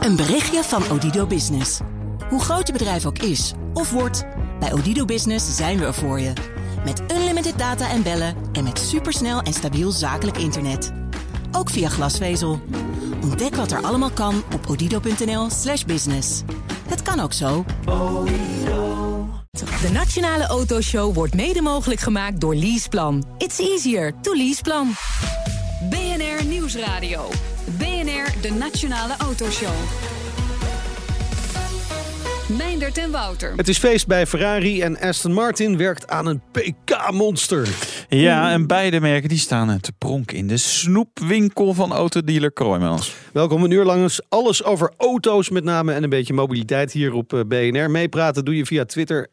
Een berichtje van Odido Business. Hoe groot je bedrijf ook is of wordt, bij Odido Business zijn we er voor je. Met unlimited data en bellen en met supersnel en stabiel zakelijk internet. Ook via glasvezel. Ontdek wat er allemaal kan op odido.nl/slash business. Het kan ook zo. De Nationale Autoshow wordt mede mogelijk gemaakt door Leaseplan. It's easier to Leaseplan. BNR Nieuwsradio. De Nationale Autoshow. Meindert en Wouter. Het is feest bij Ferrari en Aston Martin werkt aan een PK-monster. Ja, en beide merken die staan te pronken in de snoepwinkel van autodealer Kroijmans. Welkom een uur lang eens alles over auto's met name en een beetje mobiliteit hier op eh, BNR. Meepraten doe je via Twitter,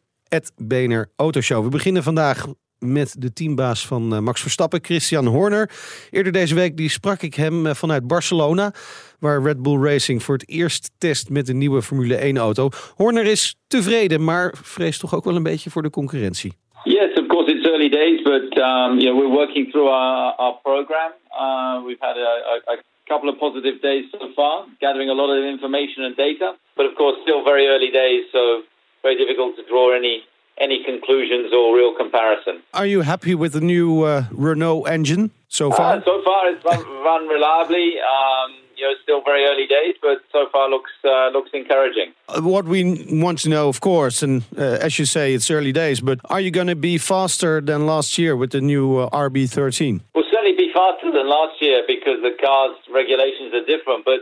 BNR Autoshow. We beginnen vandaag met de teambaas van eh, Max Verstappen, Christian Horner. Eerder deze week die sprak ik hem eh, vanuit Barcelona, waar Red Bull Racing voor het eerst test met de nieuwe Formule 1 auto. Horner is tevreden, maar vreest toch ook wel een beetje voor de concurrentie. Yes, of course it's early days, but um, you know we're working through our, our program. Uh, we've had a, a, a couple of positive days so far, gathering a lot of information and data, but of course still very early days, so very difficult to draw any any conclusions or real comparison. Are you happy with the new uh, Renault engine so far? Uh, so far, it's run, run reliably. Um, you know, still very early days, but so far looks uh, looks encouraging. Uh, what we want to know, of course, and uh, as you say, it's early days, but are you going to be faster than last year with the new uh, RB13? We'll certainly be faster than last year because the car's regulations are different, but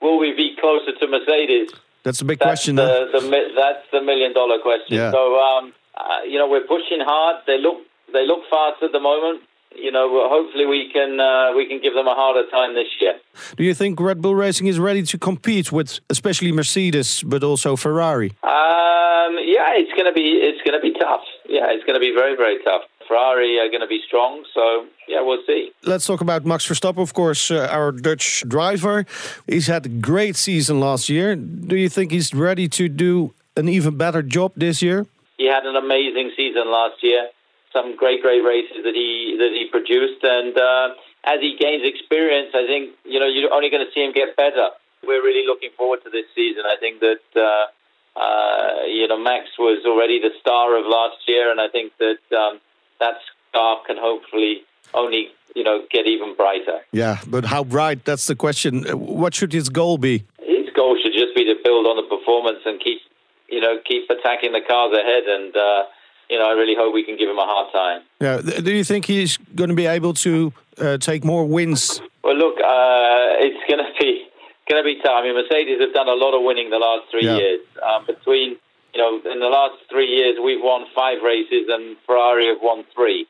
will we be closer to Mercedes? That's a big That's question. the, the, that's the million dollar question. Yeah. So, um, uh, you know, we're pushing hard. They look they look fast at the moment. You know, hopefully we can uh, we can give them a harder time this year. Do you think Red Bull Racing is ready to compete with especially Mercedes, but also Ferrari? Um, yeah, it's gonna be it's gonna be tough. Yeah, it's gonna be very very tough. Ferrari are gonna be strong, so yeah, we'll see. Let's talk about Max Verstappen, of course, uh, our Dutch driver. He's had a great season last year. Do you think he's ready to do an even better job this year? He had an amazing season last year. Some great, great races that he that he produced, and uh, as he gains experience, I think you know you're only going to see him get better. We're really looking forward to this season. I think that uh, uh, you know Max was already the star of last year, and I think that um, that star can hopefully only you know get even brighter. Yeah, but how bright? That's the question. What should his goal be? His goal should just be to build on the performance and keep you know keep attacking the cars ahead and. Uh, you know, I really hope we can give him a hard time. Yeah, do you think he's going to be able to uh, take more wins? Well, look, uh, it's going to be going to be tough. I mean, Mercedes have done a lot of winning the last three Yeah. years. Um, between you know, in the last three years, we've won five races, and Ferrari have won three.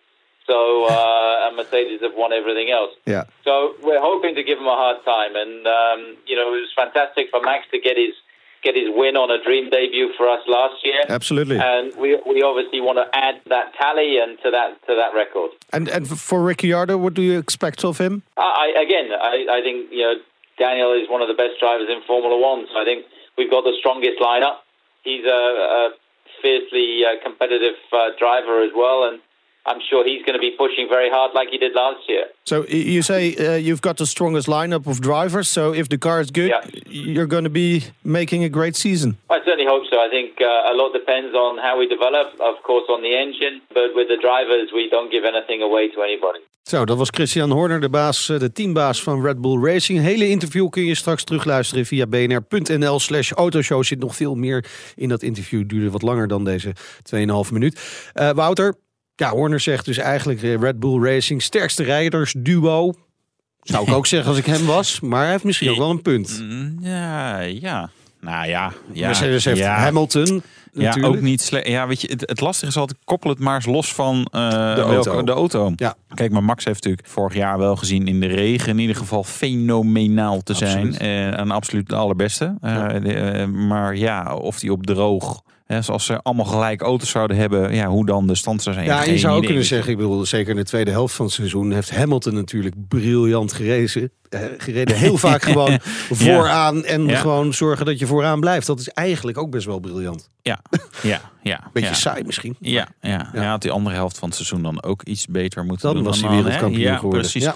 So, uh, and Mercedes have won everything else. Yeah. So we're hoping to give him a hard time, and um, you know, it was fantastic for Max to get his get his win on a dream debut for us last year. Absolutely. And we we obviously want to add that tally and to that to that record. And and for Ricciardo, what do you expect of him? I, I again, I, I think you know Daniel is one of the best drivers in Formula One. So I think we've got the strongest lineup. He's a, a fiercely uh, competitive uh, driver as well, and I'm sure he's going to be pushing very hard like he did last year. So you say uh, you've got the strongest lineup of drivers. So if the car is good, Yeah. you're going to be making a great season. I certainly hope so. I think uh, a lot depends on how we develop, of course, on the engine, but with the drivers, we don't give anything away to anybody. Zo, dat was Christian Horner, de, baas, eh, de teambaas van Red Bull Racing. Hele interview kun je straks terugluisteren via bnr.nl slash autoshow. Zit nog veel meer in dat interview. Duurde wat langer dan deze 2,5 minuut. Eh, Wouter, ja, Horner zegt dus eigenlijk eh, Red Bull Racing sterkste rijdersduo. Zou ik ook zeggen als ik hem was. Maar hij heeft misschien ook wel een punt. Mm, Ja, ja. Nou ja. ja Mercedes heeft ja. Hamilton Ja, natuurlijk. ook niet slecht. Ja, weet je, het, het lastige is altijd koppel het maar eens los van eh, De auto. welke- de auto. Ja. Kijk, maar Max heeft natuurlijk vorig jaar wel gezien in de regen in ieder geval fenomenaal te Absoluut. zijn. Eh, en absoluut de allerbeste. De, maar ja, of die op droog. Hè, zoals ze allemaal gelijk auto's zouden hebben, ja, hoe dan de stand zou zijn. Ja, je zou ook kunnen zeggen, ik bedoel, zeker in de tweede helft van het seizoen heeft Hamilton natuurlijk briljant gereden. Eh, gereden heel vaak gewoon vooraan en Ja. gewoon zorgen dat je vooraan blijft. Dat is eigenlijk ook best wel briljant. Ja, ja, ja. Beetje ja. saai misschien. Ja, ja. Ja. ja. had die andere helft van het seizoen dan ook iets beter moeten Dan doen. was hij dan, wereldkampioen ja, geworden. Precies.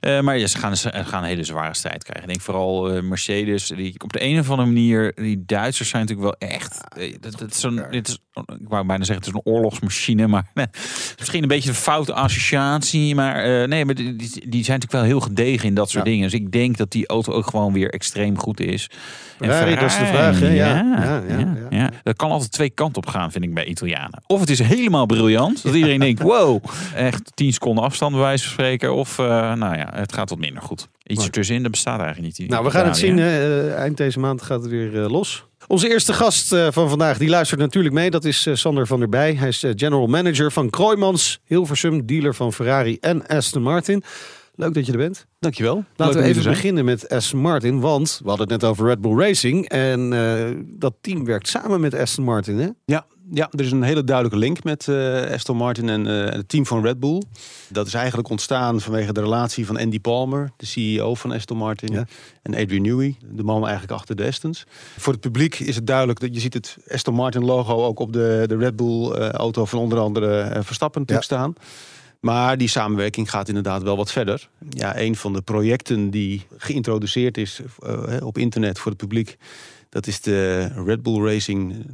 Eh, maar ja, ze gaan, ze gaan een hele zware strijd krijgen. Ik denk vooral eh, Mercedes. Die, op de een of andere manier, die Duitsers zijn natuurlijk wel echt. eh, dat, dat is dit is, ik wou bijna zeggen, het is een oorlogsmachine. Maar misschien een beetje een foute associatie. Maar eh, nee, maar die, die zijn natuurlijk wel heel gedegen in dat soort Ja. dingen. Dus ik denk dat die auto ook gewoon weer extreem goed is. En Ferrari, dat is de vraag, hè? Ja, Ja, ja. Dat kan altijd twee kanten op gaan, vind ik, bij Italianen. Of het is helemaal briljant, dat iedereen denkt, wow, echt 10 seconden afstand bij wijze van spreken. Of, eh, nou ja, het gaat wat minder goed. Iets ertussenin, dat bestaat eigenlijk niet. Nou, we gaan het zien. hè. Eh, eind deze maand gaat het weer eh, los. Onze eerste gast eh, van vandaag, die luistert natuurlijk mee. Dat is eh, Sander van der Bij. Hij is eh, general manager van Kroijmans, Hilversum, dealer van Ferrari en Aston Martin. Leuk dat je er bent. Dankjewel. Laten Leuk we even beginnen met Aston Martin. Want we hadden het net over Red Bull Racing. En eh, dat team werkt samen met Aston Martin. Hè? Ja, ja, er is een hele duidelijke link met eh, Aston Martin en eh, het team van Red Bull. Dat is eigenlijk ontstaan vanwege de relatie van Andy Palmer, de CEO van Aston Martin, Ja. en Adrian Newey, de man eigenlijk achter de Astons. Voor het publiek is het duidelijk dat je ziet het Aston Martin logo ook op de, de Red Bull auto van onder andere Verstappen natuurlijk staan. Maar die samenwerking gaat inderdaad wel wat verder. Ja, een van de projecten die geïntroduceerd is eh, op internet voor het publiek. Dat is de Red Bull Racing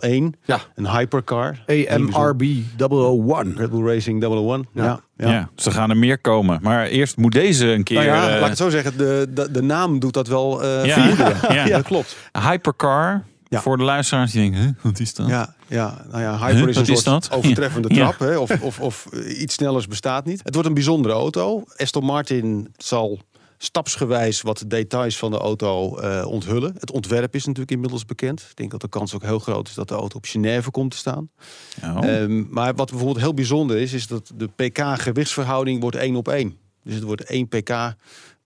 001. Ja. Een hypercar. AMRB 001. Red Bull Racing 001. Ja. Ja, Ja. ja. dus gaan er meer komen. Maar eerst moet deze een keer... Nou ja, eh, laat ik het zo zeggen. De, de, de naam doet dat wel eh Ja, ja. ja. Ja, dat klopt. Hypercar, Ja. voor de luisteraars die denken, huh, wat is dat? Ja, ja, nou ja, hyper Huh, is een is soort dat? overtreffende Ja. trap. Hè? Of, of, of iets snellers bestaat niet. Het wordt een bijzondere auto. Aston Martin zal stapsgewijs wat details van de auto eh, onthullen. Het ontwerp is natuurlijk inmiddels bekend. Ik denk dat de kans ook heel groot is dat de auto op Genève komt te staan. Oh. Ehm, maar wat bijvoorbeeld heel bijzonder is, is dat de pk-gewichtsverhouding wordt 1 op 1. Dus het wordt 1 pk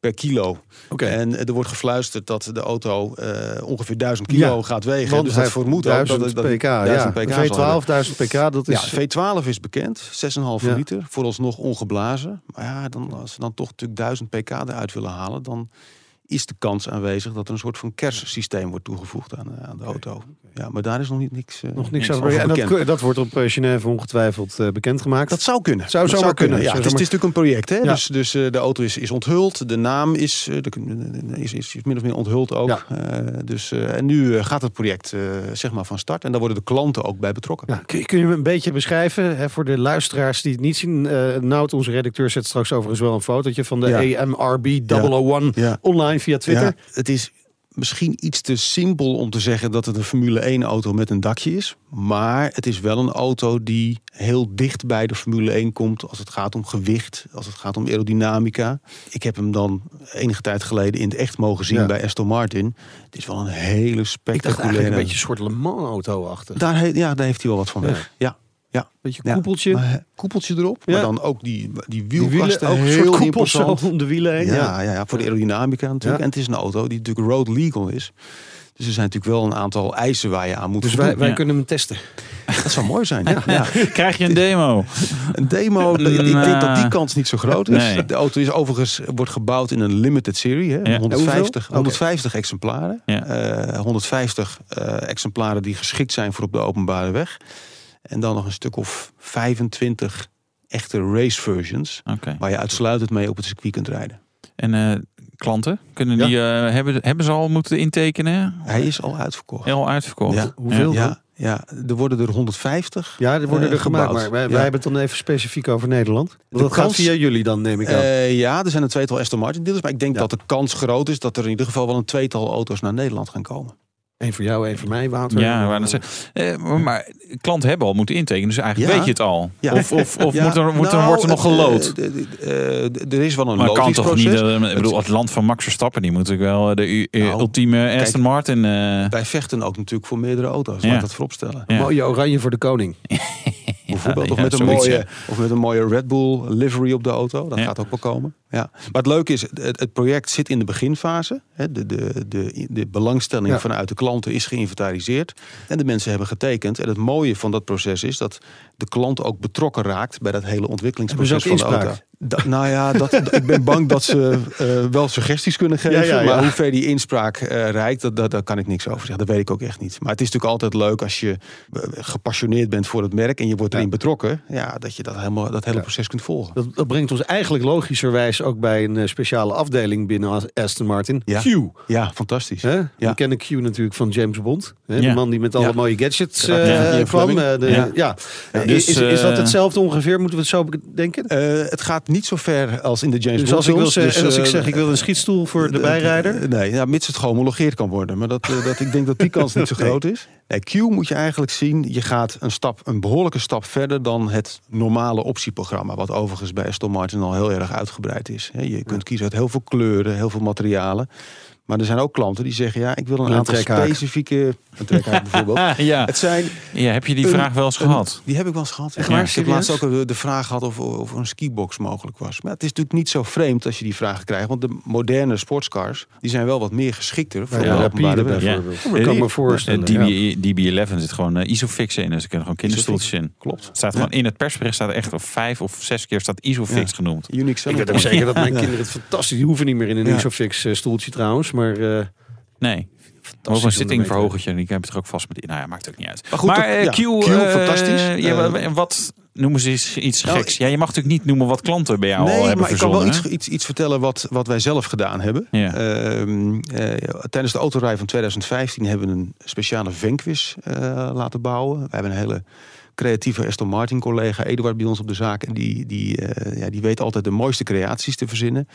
per kilo. Oké. En er wordt gefluisterd dat de auto eh, ongeveer 1000 kilo Ja, gaat wegen. Want dus hij dat vermoedt ook dat, 1000 het- dat pk. 1000 ja. pk zal hebben. V12, 1000 pk, dat is... Ja, V12 is bekend, 6,5 Ja. liter, vooralsnog ongeblazen. Maar ja, dan, als ze dan toch natuurlijk 1000 pk eruit willen halen, dan is de kans aanwezig dat er een soort van kerstsysteem wordt toegevoegd aan, eh, aan de auto. Ja, maar daar is nog niet niks, eh, nog niks over. En bekend. dat, dat wordt op eh, Genève ongetwijfd eh, bekendgemaakt. Dat zou kunnen. Zou dat zomaar kunnen. Ja, Zou het, is, zomaar- het is natuurlijk een project. Hè? Ja. Dus, dus de auto is, is onthuld. De naam is, de- is, is, is min of meer onthuld ook. Ja. Dus, en nu gaat het project zeg maar van start. En daar worden de klanten ook bij betrokken. Ja, kun, je, kun je me een beetje beschrijven hè, voor de luisteraars die het niet zien? Nout, onze redacteur, zet straks overigens wel een fotootje van de. AMRB 001 Ja. online via Twitter. Ja, het is misschien iets te simpel om te zeggen dat het een Formule 1 auto met een dakje is. Maar het is wel een auto die heel dicht bij de Formule 1 komt als het gaat om gewicht, als het gaat om aerodynamica. Ik heb hem dan enige tijd geleden in het echt mogen zien Ja. bij Aston Martin. Het is wel een hele Ik dacht spectaculaire... eigenlijk een beetje een soort Le Mans auto achter. Daar, he- ja, daar heeft hij wel wat van weg. Ja, ja. Beetje ja. koepeltje. Maar, eh, koepeltje erop, Ja. maar dan ook die, die die wielen, wielkasten ook een heel soort koepels om de wielen heen. Ja, Ja. ja. Ja, voor de aerodynamica natuurlijk. Ja. En het is een auto die natuurlijk road legal is. Dus er zijn natuurlijk wel een aantal eisen waar je aan moet Dus voldoen. wij, wij Ja. kunnen hem testen. Dat zou mooi zijn. Ja. Ja. Krijg je een demo? Een demo, ik denk dat die kans niet zo groot is. Nee. De auto is overigens wordt gebouwd in een limited serie. Hè? Ja. 150, Hoeveel? 150 exemplaren. Ja. Eh, 150 eh, exemplaren die geschikt zijn voor op de openbare weg. En dan nog een stuk of 25 echte race versions. Oké. Waar je uitsluitend mee op het circuit kunt rijden. En eh, klanten, kunnen die, eh, hebben, hebben ze al moeten intekenen? Hij is al uitverkocht. Heel uitverkocht. Ja. Hoeveel? Ja, ja, er worden er 150. Ja, er worden Eh, er gemaakt. gebouwd. Maar wij, Ja. wij hebben het dan even specifiek over Nederland. Dat gaat kans- via jullie dan, neem ik aan. Eh, ja, er zijn een tweetal Aston Martin dealers. Maar ik denk Ja. dat de kans groot is dat er in ieder geval wel een tweetal auto's naar Nederland gaan komen. Eén voor jou, één voor mij, Wouter. Ja, maar, dat eh, maar- klanten hebben al moeten intekenen, dus eigenlijk Ja. weet je het al. Ja. Of, of, of Ja, moet er, moet er, nou, wordt er nog eh, gelood? eh, de- er is wel een Maar kan toch niet, eh, ik bedoel, het land van Max Verstappen, die moet natuurlijk wel eh, de u- eh, Nou, ultieme Aston Martin... eh, Wij vechten ook natuurlijk voor meerdere auto's. Laat dat vooropstellen. Mooie oranje voor de koning. Bijvoorbeeld. Of, met een mooie, of met een mooie Red Bull livery op de auto. Dat gaat ook wel komen. Ja. Maar het leuke is, het, het project zit in de beginfase. Hè, De, de, de, de belangstelling Ja. vanuit de klanten is geïnventariseerd. En de mensen hebben getekend. En het mooie van dat proces is dat de klant ook betrokken raakt bij dat hele ontwikkelingsproces van de auto. Da- nou ja, dat, ik ben bang dat ze eh, wel suggesties kunnen geven. Ja, ja, ja. Maar hoe ver die inspraak eh reikt, dat, dat, daar kan ik niks over zeggen. Dat weet ik ook echt niet. Maar het is natuurlijk altijd leuk als je eh, gepassioneerd bent voor het merk en je wordt erin betrokken. Ja, dat je dat, helemaal, dat hele Ja. proces kunt volgen. Dat, dat brengt ons eigenlijk logischerwijs ook bij een eh, speciale afdeling binnen As- Aston Martin. Ja. Q. Ja, fantastisch. Hè? Ja. We kennen Q natuurlijk van James Bond. Hè? De man die met alle mooie gadgets Ja. eh, kwam. Eh, de- Ja. Dus, is, is dat hetzelfde ongeveer? Moeten we het zo denken? Het gaat niet zo ver als in de James Dus Bond als ik, wil zeggen, als ik zeg ik wil een schietstoel voor de bijrijder. Nee, ja, mits het gehomologeerd kan worden. Maar dat, dat, ik denk dat die kans niet zo groot is. Q moet je eigenlijk zien. Je gaat een, stap, een behoorlijke stap verder dan het normale optieprogramma. Wat overigens bij Aston Martin al heel erg uitgebreid is. Je kunt kiezen uit heel veel kleuren, heel veel materialen. Maar er zijn ook klanten die zeggen: ja, ik wil een Een aantal trekhaak. specifieke. Een trekhaak bijvoorbeeld. ja. Het zijn ja, heb je die een- vraag wel eens een- gehad? Die heb ik wel eens gehad. Echt Ja, waar? ik heb laatst ook de, de vraag gehad of, of een skibox mogelijk was. Maar het is natuurlijk niet zo vreemd als je die vragen krijgt. Want de moderne sportscars die zijn wel wat meer geschikter voor Bij de Rapide. Ja. Dat kan ik me voorstellen. Ja. DB, DB11 zit gewoon eh, Isofix in, dus er kunnen gewoon kinderstoeltjes in. Klopt. Het staat gewoon in het persbericht staat er echt of vijf of zes keer staat Isofix Ja. genoemd. Unique Ik weet ook zeker dat mijn kinderen het fantastisch... Die hoeven niet meer in een Ja. Isofix eh, stoeltje trouwens. Maar eh, Nee. om Of een ermee zittingverhogertje. En die heb het er ook vast met. Nou ja, maakt ook niet uit. Maar goed, dat- eh, Q, Q, eh, fantastisch. ja, Eh, wa- wat noemen ze iets, iets Nou, geks? Ja, je mag natuurlijk niet noemen wat klanten bij jou al Nee, hebben maar ik kan wel iets, iets, iets vertellen wat, wat wij zelf gedaan hebben. Ja. Ehm, eh, tijdens de autorij van 2015 hebben we een speciale Vanquish eh, laten bouwen. We hebben een hele creatieve Aston Martin collega, Eduard, bij ons op de zaak. En die, die, eh, ja, die weet altijd de mooiste creaties te verzinnen.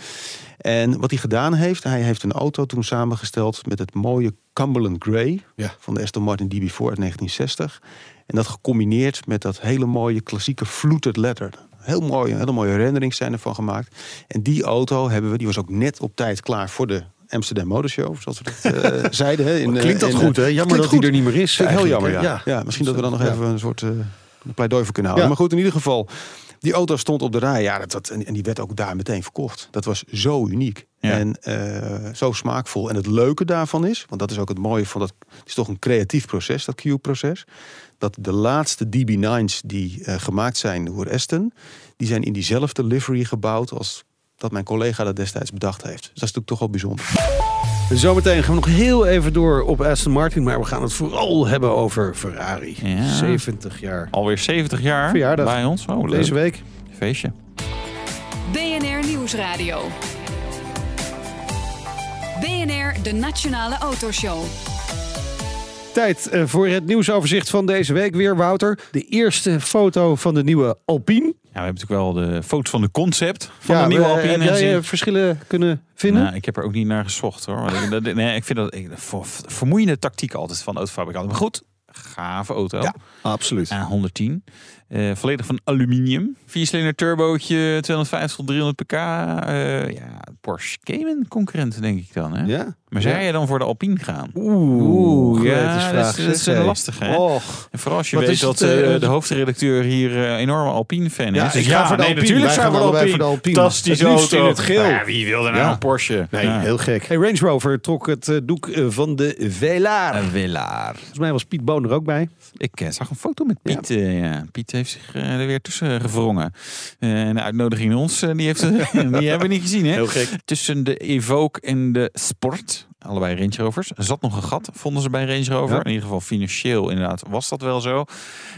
En wat hij gedaan heeft, hij heeft een auto toen samengesteld met het mooie Cumberland Grey Ja. van de Aston Martin DB4 uit 1960. En dat gecombineerd met dat hele mooie klassieke fluted leather. Heel mooie, hele mooie renderings zijn ervan gemaakt. En die auto hebben we, die was ook net op tijd klaar voor de Amsterdam Motor Show, zoals we dat eh, zeiden. Hè, in, Wat klinkt dat in, goed, hè? eh, Jammer klinkt dat hij er niet meer is. Heel jammer, hè? ja. ja. misschien dat we dan nog even een soort eh, een pleidooi voor kunnen houden. Maar goed, in ieder geval, die auto stond op de rij. Ja, dat, dat, en die werd ook daar meteen verkocht. Dat was zo uniek. Ja. En eh, zo smaakvol. En het leuke daarvan is, want dat is ook het mooie van dat... Het is toch een creatief proces, dat Q-proces. Dat de laatste DB9's die eh, gemaakt zijn door Aston... die zijn in diezelfde livery gebouwd als dat mijn collega dat destijds bedacht heeft. Dus dat is natuurlijk toch wel bijzonder. Zometeen gaan we nog heel even door op Aston Martin. Maar we gaan het vooral hebben over Ferrari. Ja. 70 jaar. Alweer 70 jaar Verjaardag. bij ons. Oh, leuk. Deze week. Feestje. BNR Nieuwsradio. BNR, de Nationale Autoshow. Tijd eh, voor het nieuwsoverzicht van deze week weer, Wouter. De eerste foto van de nieuwe Alpine. Ja, we hebben natuurlijk wel de foto's van de concept van Ja, de nieuwe Alpine. Heb jij eh, verschillen kunnen vinden? Nou, ik heb er ook niet naar gezocht hoor. Nee, ik vind dat ik, ver- vermoeiende tactiek altijd van autofabrikanten. Maar goed, gave auto. Ja, absoluut. A 110. Eh, volledig van aluminium. Viercilinder turbootje, 250 tot 300 pk. Eh, ja, Porsche Cayman concurrenten denk ik dan. Hè? Ja? Maar zou Ja. jij dan voor de Alpine gaan? Oeh, ja, dat is, dat is een lastige. Hè? Och. En vooral als je Wat weet dat het, eh, de hoofdredacteur hier een enorme Alpine-fan Ja, is. Dus ik ga voor de nee, Alpine. natuurlijk zijn we Alpine. voor de Alpine. Fantastische Het liefst in auto. het geel. Nou ja, wie wil er nou Ja. een Porsche? Nee, Ja. heel gek. Hey, Range Rover trok het doek van de Velar. Een Velar. Volgens mij was Piet Boon er ook bij. Ik zag een foto met Piet. ja. Piet heeft zich eh, er weer tussen gevrongen. Eh, en de uitnodiging in ons, eh, die, heeft, die hebben we niet gezien. Hè? Heel gek. Tussen de Evoque en de Sport, allebei Range Rovers, zat nog een gat, vonden ze bij Range Rover. Ja. In ieder geval financieel inderdaad was dat wel zo.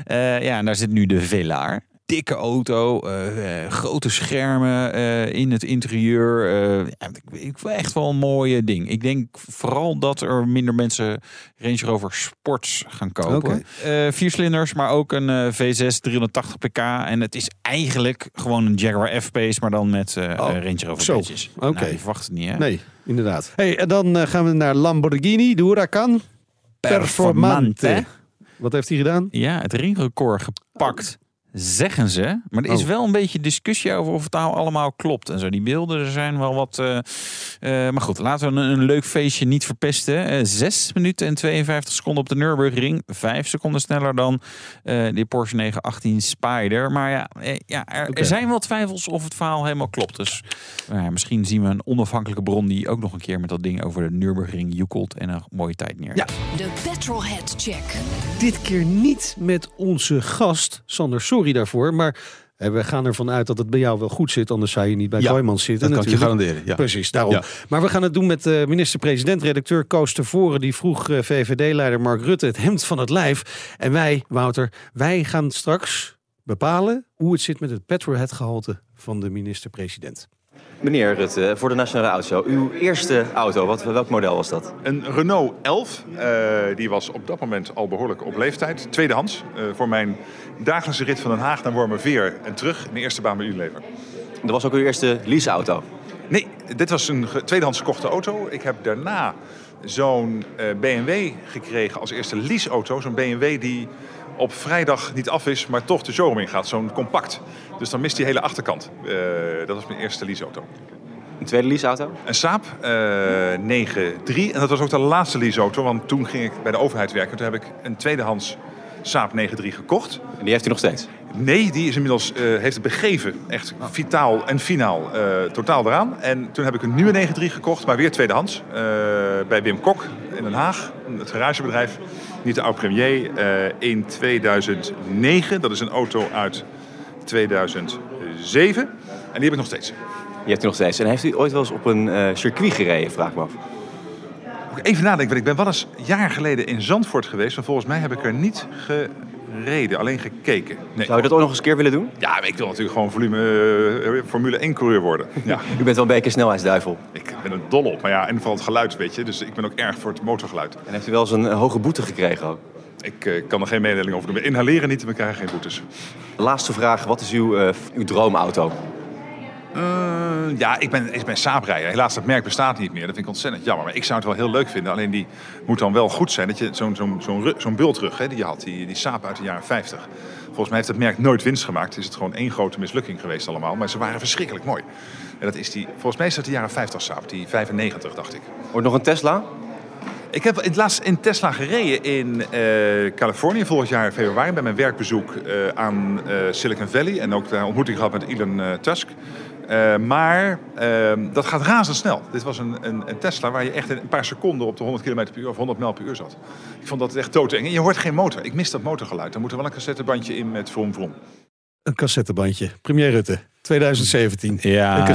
Ja, en daar zit nu de Velar. Dikke auto, eh, eh, grote schermen eh, in het interieur. ik, ik echt wel een mooie ding. Ik denk vooral dat er minder mensen Range Rover Sports gaan kopen. Vier cilinders, maar ook een eh, V6 380 pk. En het is eigenlijk gewoon een Jaguar F-Pace, maar dan met Oh, Range Rover zo. badges. Oké. Nou, je verwacht het niet, hè? Nee, inderdaad. Hey, en dan gaan we naar Lamborghini, de Huracan. Performante. Wat heeft hij gedaan? Ja, het ringrecord gepakt. Zeggen ze. Maar er is Oh. wel een beetje discussie over of het nou allemaal klopt. En zo. Die beelden er zijn wel wat. eh, eh, maar goed, laten we een, een leuk feestje niet verpesten. Eh 6 minuten en 52 seconden op de Nürburgring. Vijf seconden sneller dan eh die Porsche 918 Spider. Maar ja, eh, ja er, er zijn wel twijfels of het verhaal helemaal klopt. Dus nou ja, misschien zien we een onafhankelijke bron die ook nog een keer met dat ding over de Nürburgring joekelt en een mooie tijd neer. Ja. De Petrolhead Check. Dit keer niet met onze gast, Sander. Sorry daarvoor, maar eh, we gaan ervan uit dat het bij jou wel goed zit. Anders zou je niet bij Ja, Kooijmans zitten. Dat kan je garanderen. Ja. Precies, daarom. Ja. Maar we gaan het doen met de minister-president, redacteur Koos Tevoren. Die vroeg eh, VVD-leider Mark Rutte het hemd van het lijf. En wij, Wouter, wij gaan straks bepalen hoe het zit met het petrolheadgehalte van de minister-president. Meneer Rutte, voor de Nationale Autoshow, uw eerste auto, wat, welk model was dat? Een Renault 11, uh, die was op dat moment al behoorlijk op leeftijd. Tweedehands, uh, voor mijn dagelijkse rit van Den Haag naar Wormerveer en terug. Mijn eerste baan bij Unilever. Dat was ook uw eerste leaseauto? Nee, dit was een tweedehands gekochte auto. Ik heb daarna zo'n uh, BMW gekregen als eerste leaseauto. Zo'n BMW die op vrijdag niet af is, maar toch de showroom in gaat. Zo'n compact. Dus dan mist die hele achterkant. Uh, dat was mijn eerste leaseauto. Een tweede leaseauto? Een Saab uh, 9.3. En dat was ook de laatste leaseauto, want toen ging ik bij de overheid werken. Toen heb ik een tweedehands Saab 9.3 gekocht. En die heeft u nog steeds? Nee, die is inmiddels, uh, heeft het begeven. Echt vitaal en finaal uh, totaal eraan. En toen heb ik een nieuwe 9.3 gekocht, maar weer tweedehands. Uh, bij Wim Kok in Den Haag, het garagebedrijf. Niet de oud premier. in 2009, dat is een auto uit 2007. En die heb ik nog steeds. Die heeft u nog steeds. En heeft u ooit wel eens op een circuit gereden, vraag me af? Even nadenken, want ik ben wel eens jaar geleden in Zandvoort geweest. Maar volgens mij heb ik er niet gereden, alleen gekeken. Nee. Zou je dat ook nog eens een keer willen doen? Ja, ik wil natuurlijk gewoon volume, uh, Formule 1 coureur worden. Ja. u bent wel een beetje snelheidsduivel. Ik ben er dol op, maar ja, en vooral het geluid, weet je. Dus ik ben ook erg voor het motorgeluid. En heeft u wel eens een hoge boete gekregen ook? Ik uh, kan er geen mededeling over doen. We inhaleren niet en we krijgen geen boetes. Laatste vraag, wat is uw, uh, uw droomauto? Uh, ja, ik ben, ik ben saaprijder. Helaas, dat merk bestaat niet meer. Dat vind ik ontzettend jammer. Maar ik zou het wel heel leuk vinden. Alleen die moet dan wel goed zijn. Dat je zo'n zo'n zo'n zo'n bultrug hè, die je had, die, die saap uit de jaren 50. Volgens mij heeft het merk nooit winst gemaakt. Is het gewoon één grote mislukking geweest allemaal. Maar ze waren verschrikkelijk mooi. En dat is die, volgens mij is dat de jaren 50 saap. Die 95, dacht ik. Wordt nog een Tesla? Ik heb in laatst in Tesla gereden in uh, Californië vorig jaar in februari bij mijn werkbezoek uh, aan uh, Silicon Valley. En ook de ontmoeting gehad met Elon Tusk. Uh, maar uh, dat gaat razendsnel. Dit was een, een, een, Tesla waar je echt in een paar seconden op de 100 km per uur of 100 mijl per uur zat. Ik vond dat echt doodeng. En je hoort geen motor. Ik mis dat motorgeluid. Er moet er wel een cassettebandje in met vroom vroom. Een cassettebandje. Premier Rutte. 2017. Ja.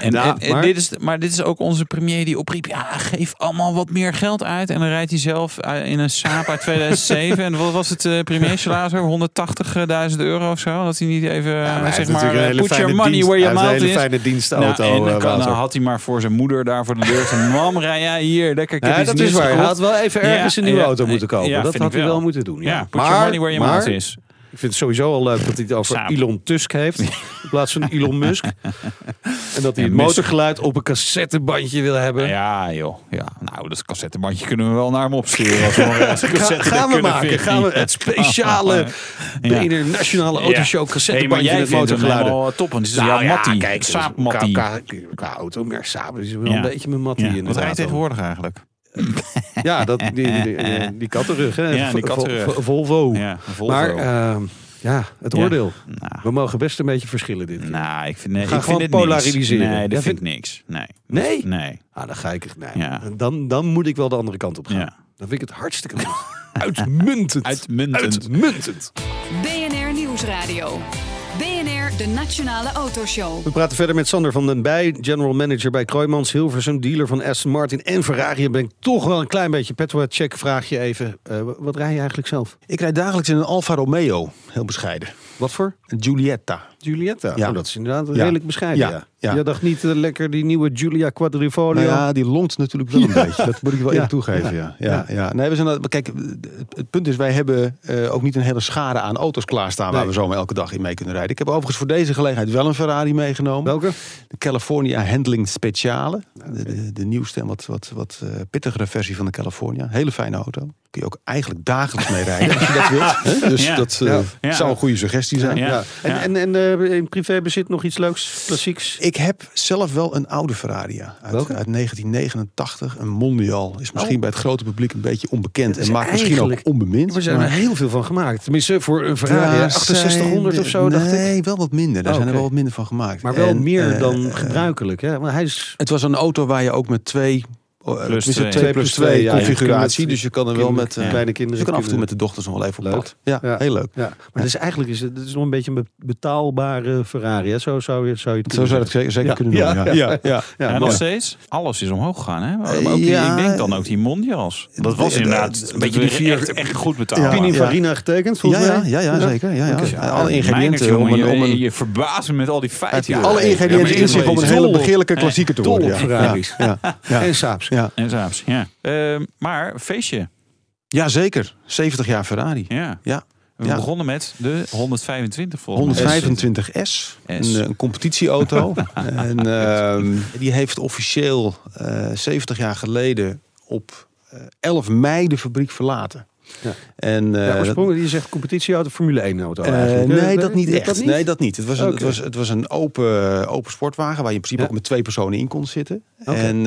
En, maar- dit is, maar dit is ook onze premier die opriep, ja, geef allemaal wat meer geld uit. En dan rijdt hij zelf eh, in een Saab uit 2007. en wat was het uh, premier salaris? 180.000 euro of zo? Dat hij niet even, Ja, eh, zeg maar, put your money dienst- where your mouth een hele is. fijne dienstauto, Nou, en dan, kan- dan had hij maar voor zijn moeder daar voor de deur staan. Mam, rij jij hier, lekker. Ja, dat is waar. Hij gekocht." had wel even ergens Ja, een nieuwe ja, auto moeten kopen. dat had hij wel moeten doen. Ja. Ja, put your money where your mouth is. Ik vind het sowieso al leuk dat hij het over Saab. Elon Tusk heeft. In plaats van Elon Musk. En dat hij En het motorgeluid op een cassettebandje wil hebben. Ja, joh. Ja, nou, dat cassettebandje kunnen we wel naar hem opsturen. Als we Ga- gaan we kunnen maken. vinden. Gaan we het speciale Ja. BNR Nationale Autoshow Hey, cassettebandje jij met hem motorgeluiden. helemaal top, want het is Nou ja, Mattie. kijk, Saab dus Mattie. Qua, auto, maar Saab is wel Ja. een beetje mijn Mattie Ja. Wat rijdt tegenwoordig eigenlijk? Ja, dat, die, die, die, die kattenrug. Hè? Ja, die Vol- kattenrug. Vol- Volvo. Ja, Volvo. Maar ehm, ja, het Ja. oordeel. Nou. We mogen best een beetje verschillen dit keer. Nou, ik vind, nee, Ga ik gewoon vind dit polariseren. Niks. Nee, dat vind ik niks. Nee. Nee? Nee. Ah, dan ga ik. Nee. Ja. Dan, dan moet ik wel de andere kant op gaan. Ja. Dan vind ik het hartstikke leuk. Uitmuntend. Uitmuntend. Uitmuntend. BNR Nieuwsradio. De Nationale Autoshow. We praten verder met Sander van den Bij, general manager bij Kroijmans, Hilversum, dealer van Aston Martin en Ferrari. Ben ik toch wel een klein beetje petrolhead check. Vraag je even, eh, wat rij je eigenlijk zelf? Ik rijd dagelijks in een Alfa Romeo. Heel bescheiden. Wat voor? Een Giulietta. Giulietta. Ja. Oh, dat is inderdaad Ja. redelijk bescheiden. Ja. Ja. Je dacht niet eh, lekker die nieuwe Giulia Quadrifoglio. Nou ja, die longt natuurlijk wel een beetje. Dat moet ik wel even toegeven. Ja. Ja, ja. Nee, we zijn, dat- kijk, het, het punt is, wij hebben eh, ook niet een hele schade aan auto's klaarstaan... waar we zomaar elke dag in mee kunnen rijden. Ik heb overigens voor deze gelegenheid wel een Ferrari meegenomen. Welke? De California Handling Speciale. De, de, de nieuwste en wat, wat, wat eh, pittigere versie van de California. Hele fijne auto. Kun je ook eigenlijk dagelijks mee rijden als je dat wilt. Dus Ja. dat eh, Ja. Zou een goede suggestie zijn. Ja. Ja. En, en, en eh, in privébezit nog iets leuks, klassieks? Ik heb zelf wel een oude Ferrari ja, uit, uit 1989. Een Mondial. Is misschien Oh. bij het grote publiek een beetje onbekend. En maakt misschien ook onbemind. Er zijn er heel veel van gemaakt. Tenminste, voor een Ferrari Daar 6800 zijn- of zo, dacht ik. Nee, wel wat minder. Daar Oh, zijn er wel wat minder van gemaakt. Maar wel En, meer eh, dan eh, gebruikelijk. Hè? Maar hij is... Het was een auto waar je ook met twee Plus tenminste, twee. 2 plus 2 Twee, ja, configuratie. dus je kan er wel met... eh, kleine kinderen. je kan af en toe met de dochters nog wel even op Leuk. pad. Ja, Ja. heel leuk. Ja, maar het is eigenlijk is het, het is nog een beetje een be- betaalbare Ferrari. Hè? Zo zou je, zou je het Zo zou je het zeggen. zeker, zeker Ja. kunnen doen. Ja. Ja, ja, ja. Ja, Ja, mooi. nog steeds. Alles is omhoog gegaan. Hè? Maar Eh, ook die, ja. ik denk dan ook die Mondials. Dat was Eh, inderdaad eh, een beetje die vier echt, echt goed betaald. Ja. Pininfarina getekend, Ja, volgens ja, mij. ja, ja, zeker. Ja, ja. Alle ingrediënten om een, om je, een, je verbaast me met al die feiten. alle ingrediënten in zich om een hele begeerlijke klassieker te worden. Ja. En Saabs. Ja. En Saabs, ja. Ehm, maar feestje. ja, zeker. 70 jaar Ferrari. Ja. Ja. We Ja. begonnen met de 125 volgens mij. 125S, een, eh, een competitieauto. en ehm, die heeft officieel eh 70 jaar geleden op eh, 11 mei de fabriek verlaten. Ja. En, eh, Ja, dat- oorspronkelijk, je zegt competitieauto, Formule 1 auto Eh, eigenlijk. nee, Eh, dat niet echt. Dat niet? Nee, dat niet. Het was een, het was, het was een open, open sportwagen waar je in principe Ja. ook met twee personen in kon zitten. En eh,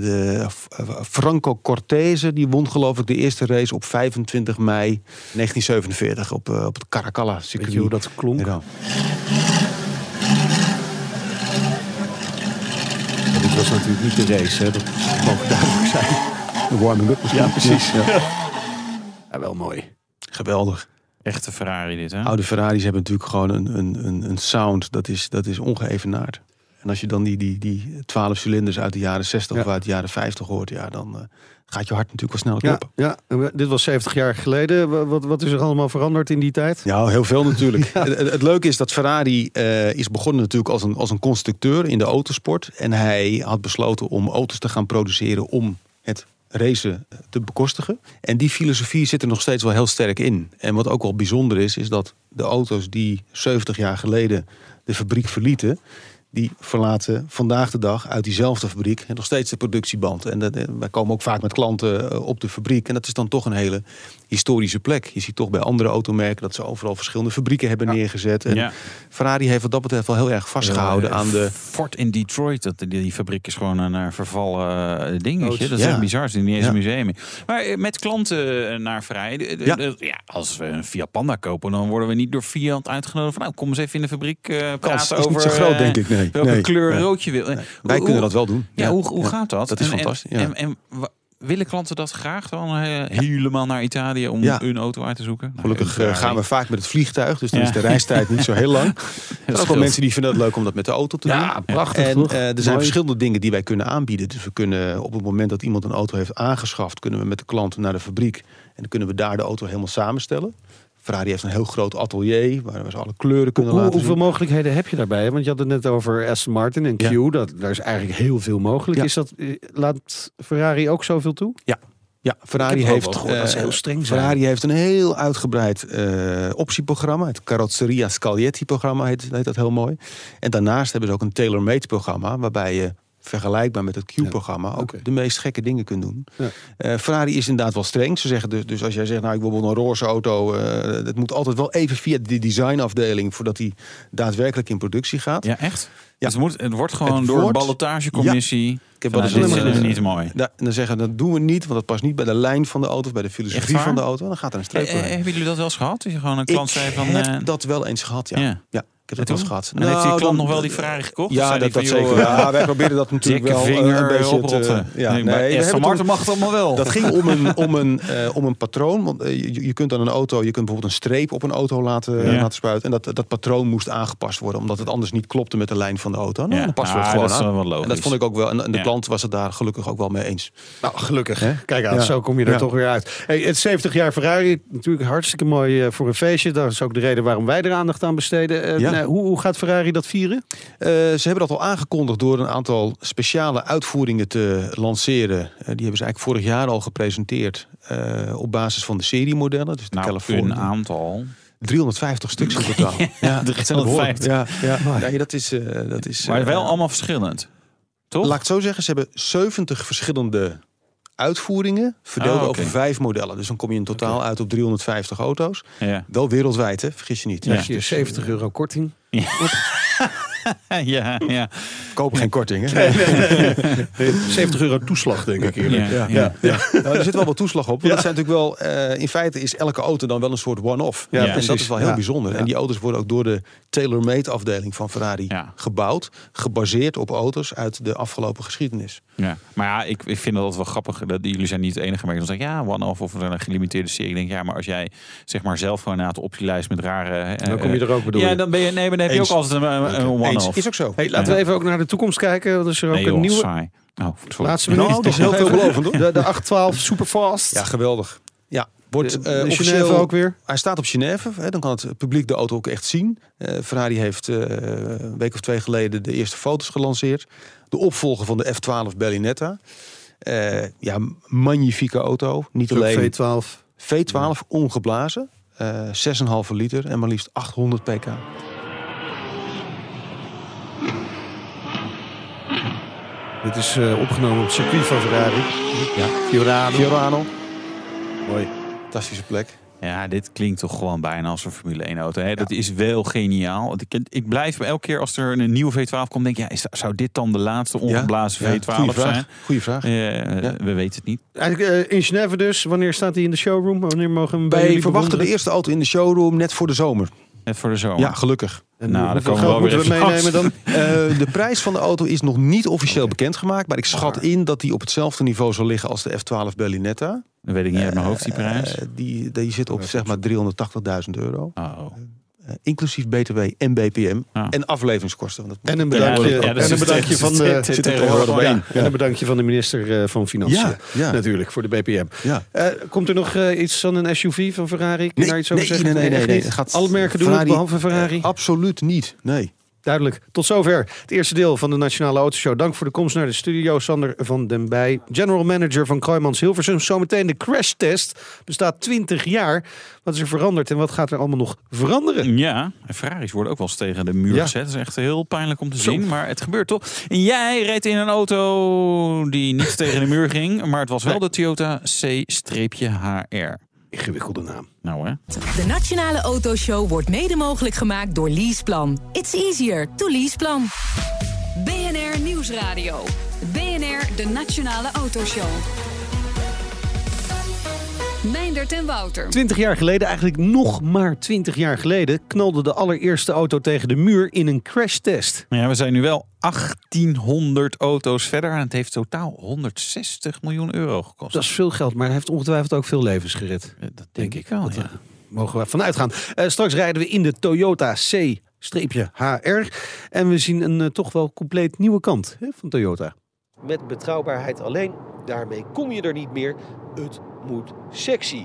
de Franco Cortese die won geloof ik de eerste race op 25 mei 1947 op, eh, op het Caracalla Weet circuit. je hoe dat klonk? Ja. Dit was natuurlijk niet de race, hè? dat mogen duidelijk zijn. De warming-up misschien. Ja, precies. Ja. Ja, wel mooi. Geweldig. Echte Ferrari dit, hè? Oude Ferraris hebben natuurlijk gewoon een, een, een, een sound dat is, dat is ongeëvenaard. En als je dan die, die, die 12 cilinders uit de jaren 60 Ja. of uit de jaren 50 hoort, ja, dan eh, gaat je hart natuurlijk wel snel Ja, kloppen. ja, we- dit was 70 jaar geleden. Wa- Wat, wat is er allemaal veranderd in die tijd? Ja, heel veel natuurlijk. Het leuke is dat Ferrari eh, is begonnen natuurlijk als een, als een constructeur in de autosport. En hij had besloten om auto's te gaan produceren om het racen te bekostigen. En die filosofie zit er nog steeds wel heel sterk in. En wat ook wel bijzonder is, is dat de auto's die 70 jaar geleden de fabriek verlieten... die verlaten vandaag de dag uit diezelfde fabriek en nog steeds de productieband. En dat, eh, wij komen ook vaak met klanten eh, op de fabriek. En dat is dan toch een hele historische plek. Je ziet toch bij andere automerken dat ze overal verschillende fabrieken hebben neergezet. En Ja. Ferrari heeft wat dat betreft wel heel erg vastgehouden Eh, aan de... Ford in Detroit, dat, die, fabriek is gewoon een eh, vervallen eh, dingetje. Dat is echt bizar, er is niet eens een museum. Maar eh, met klanten naar Ferrari, Ja. als we een Fiat Panda kopen, dan worden we niet door Fiat uitgenodigd van nou, kom eens even in de fabriek eh praten over niet zo groot, denk ik. Nee, welke nee. kleur Ja. rood je wil. Wij hoe- kunnen dat wel doen. Ja, hoe, hoe gaat dat? Dat is En- fantastisch, ja. En, en, willen klanten dat graag dan eh, helemaal naar Italië om Ja. een auto uit te zoeken? Nou, Gelukkig eh, gaan we vaak met het vliegtuig, dus dan Ja. is de reistijd niet zo heel lang. Er zijn ook wel mensen die vinden het leuk om dat met de auto te doen. Ja, prachtig En eh, er zijn Mooi. verschillende dingen die wij kunnen aanbieden. Dus we kunnen op het moment dat iemand een auto heeft aangeschaft, kunnen we met de klant naar de fabriek. En dan kunnen we daar de auto helemaal samenstellen. Ferrari heeft een heel groot atelier waar we ze alle kleuren kunnen Hoe, laten hoeveel zien. mogelijkheden heb je daarbij? Want je had het net over Aston Martin en Q. Ja. Dat, daar is eigenlijk heel veel mogelijk. Ja. Is dat, eh, laat Ferrari ook zoveel toe? Ja, Ferrari heb ook heeft, gehoord dat eh, heel streng zijn. Ferrari heeft een heel uitgebreid eh, optieprogramma. Het Carrozzeria Scaglietti programma heet, heet dat heel mooi. En daarnaast hebben ze ook een tailor-made programma... waarbij je vergelijkbaar met het Q-programma... ook de meest gekke dingen kunt doen. Ja. Eh, Ferrari is inderdaad wel streng. Ze zeggen dus, dus als jij zegt, nou ik wil wel een roze auto... eh het moet altijd wel even via de designafdeling... voordat die daadwerkelijk in productie gaat. Ja, echt? Ja. Dus het, moet, het wordt gewoon Het door wordt- een ballotagecommissie. Ik heb wel nou, eens dit is eh, niet mooi. Da- en dan zeggen dat doen we niet, want dat past niet bij de lijn van de auto... of bij de filosofie van de auto. En dan gaat er een streep Eh, eh, doorheen. hebben jullie dat wel eens gehad? Dat je gewoon een klant ik zei van... heb eh, dat wel eens gehad, ja. ja. Heb En dat wel toen? eens gehad. En heeft die Nou, klant dan- nog wel die Ferrari gekocht? Of Ja, zei dat, dat zeker. joh, Ja, wij proberen dat natuurlijk wel eh, vinger een beetje oprotten. te- Ja, Nee, nee, we hebben toen- mag het allemaal wel. Dat ging om een, om een, eh, om een patroon. Want eh, je, je kunt aan een auto, je kunt bijvoorbeeld een streep op een auto laten, Ja. laten spuiten. En dat, dat patroon moest aangepast worden, omdat het anders niet klopte met de lijn van de auto. Nou, Ja. dan passen we Ah, het gewoon dat is wel logisch. En dat vond ik ook wel. En, en de Ja. klant was het daar gelukkig ook wel mee eens. Nou, gelukkig. Hè? Kijk aan, Ja. zo kom je er Ja. toch weer uit. Hey, het 70 jaar Ferrari, natuurlijk hartstikke mooi eh, voor een feestje. Dat is ook de reden waarom wij er aandacht aan besteden. Eh, Ja. hoe, hoe gaat Ferrari dat vieren? Eh, ze hebben dat al aangekondigd door een aantal speciale uitvoeringen te lanceren. Eh, die hebben ze eigenlijk vorig jaar al gepresenteerd. eh, op basis van de seriemodellen. Dus de Nou, California. een aantal. 350 stuks in totaal. ja, 350. Ja, ja. Nee, dat is. eh, dat is Maar wel allemaal verschillend. Toch? Laat ik het zo zeggen, ze hebben 70 verschillende uitvoeringen verdeeld Oh, oké. over vijf modellen. Dus dan kom je in totaal uit op 350 auto's. Ja. Wel wereldwijd, hè? vergis je niet. Ja. Dus, je 70 euro korting. ja, ja. Kopen geen korting, hè? 70 euro toeslag, denk ik eerlijk. Ja, Ja, ja. Nou, er zit wel wat toeslag op. Want dat zijn natuurlijk wel, eh, in feite is elke auto dan wel een soort one-off. Ja, en dat is wel heel Ja. bijzonder. En die auto's worden ook door de tailor-made afdeling van Ferrari Ja. gebouwd. Gebaseerd op auto's uit de afgelopen geschiedenis. Ja, maar ja, ik, ik vind dat wel grappig. Dat jullie zijn niet het enige merk. Dan zeg ik, ja, one-off of een gelimiteerde serie. Ik denk, ja, maar als jij zeg maar zelf gewoon na de optielijst met rare... eh, Dan kom je er ook, bedoel Ja, je? dan ben je, nee, maar dan heb je Eens. ook altijd een, een, een Eens. Is ook zo. Hey, laten we even ook naar de toekomst kijken. want Er is er ook Nee, een nieuwe. saai. Oh, sorry. Laatste minuut. Nou, dat is heel veelbelovend, hoor. De, de 812 Superfast. Ja, geweldig. Ja, wordt eh de officieel Genève ook weer. Hij staat op Genève. Hè, dan kan het publiek de auto ook echt zien. Eh, Ferrari heeft eh, een week of twee geleden de eerste foto's gelanceerd. De opvolger van de F12 Berlinetta. Eh, ja, magnifieke auto. Niet alleen V12. V12 ongeblazen. eh 6,5 liter en maar liefst 800 pk. Dit is eh, opgenomen op het circuit van Ferrari. Ja. Fiorano. Fiorano. Mooi. Fantastische plek. Ja, dit klinkt toch gewoon bijna als een Formule 1 auto. Hè? Dat is wel geniaal. Ik, ik blijf elke keer als er een nieuwe V12 komt, denk ik, ja, is, zou dit dan de laatste ongeblazen Ja, V12 goeie vraag. zijn? Goeie vraag. Ja. We weten het niet. Eigenlijk eh, in Genève dus. Wanneer staat hij in de showroom? Wanneer mogen we hem bij Wij verwachten de eerste auto in de showroom net voor de zomer. Net voor de zomer. Ja, gelukkig. En Nou, dan komen we wel moeten we meenemen dan? Eh, de prijs van de auto is nog niet officieel bekendgemaakt. Maar ik schat in dat die op hetzelfde niveau zal liggen als de F12 Berlinetta. Dat weet ik niet uit mijn hoofd, die prijs. Eh, die, die zit op zeg maar 380.000 euro. Oh. Eh, inclusief BTW en BPM. Ah. En afleveringskosten. Want dat En een bedankje, Ja, en een bedankje van de, zit- en een bedankje van de minister eh, van Financiën. Ja, ja. Natuurlijk, voor de BPM. Ja. Eh, komt er nog iets van een SUV van Ferrari? Kun je daar iets over nee, zeggen? nee, nee, nee, nee. Het gaat Alle merken doen het, Ferrari- behalve Ferrari? Absoluut niet. Nee. Duidelijk. Tot zover het eerste deel van de Nationale Autoshow. Dank voor de komst naar de studio, Sander van den Bij. General Manager van Kroijmans Hilversum. Zometeen de crashtest. Bestaat 20 jaar. Wat is er veranderd en wat gaat er allemaal nog veranderen? Ja, en Ferraris worden ook wel eens tegen de muur Ja. gezet. Dat is echt heel pijnlijk om te Zo. zien, maar het gebeurt toch. En jij reed in een auto die niet tegen de muur ging, maar het was wel de Toyota C-HR. Ingewikkelde naam. Nou hè. De Nationale Autoshow wordt mede mogelijk gemaakt door Leaseplan. It's easier to Leaseplan. BNR Nieuwsradio. BNR, de Nationale Autoshow. Meindert en Wouter. 20 jaar geleden, eigenlijk nog maar 20 jaar geleden, knalde de allereerste auto tegen de muur in een crashtest. Ja, we zijn nu wel 1800 auto's verder en het heeft totaal 160 miljoen euro gekost. Dat is veel geld, maar hij heeft ongetwijfeld ook veel levens gered. Dat denk ik wel, Dat, ja. eh, mogen we vanuit gaan. Eh, straks rijden we in de Toyota C-HR. En we zien een eh, toch wel compleet nieuwe kant hè, van Toyota. Met betrouwbaarheid alleen, daarmee kom je er niet meer. Het moet sexy.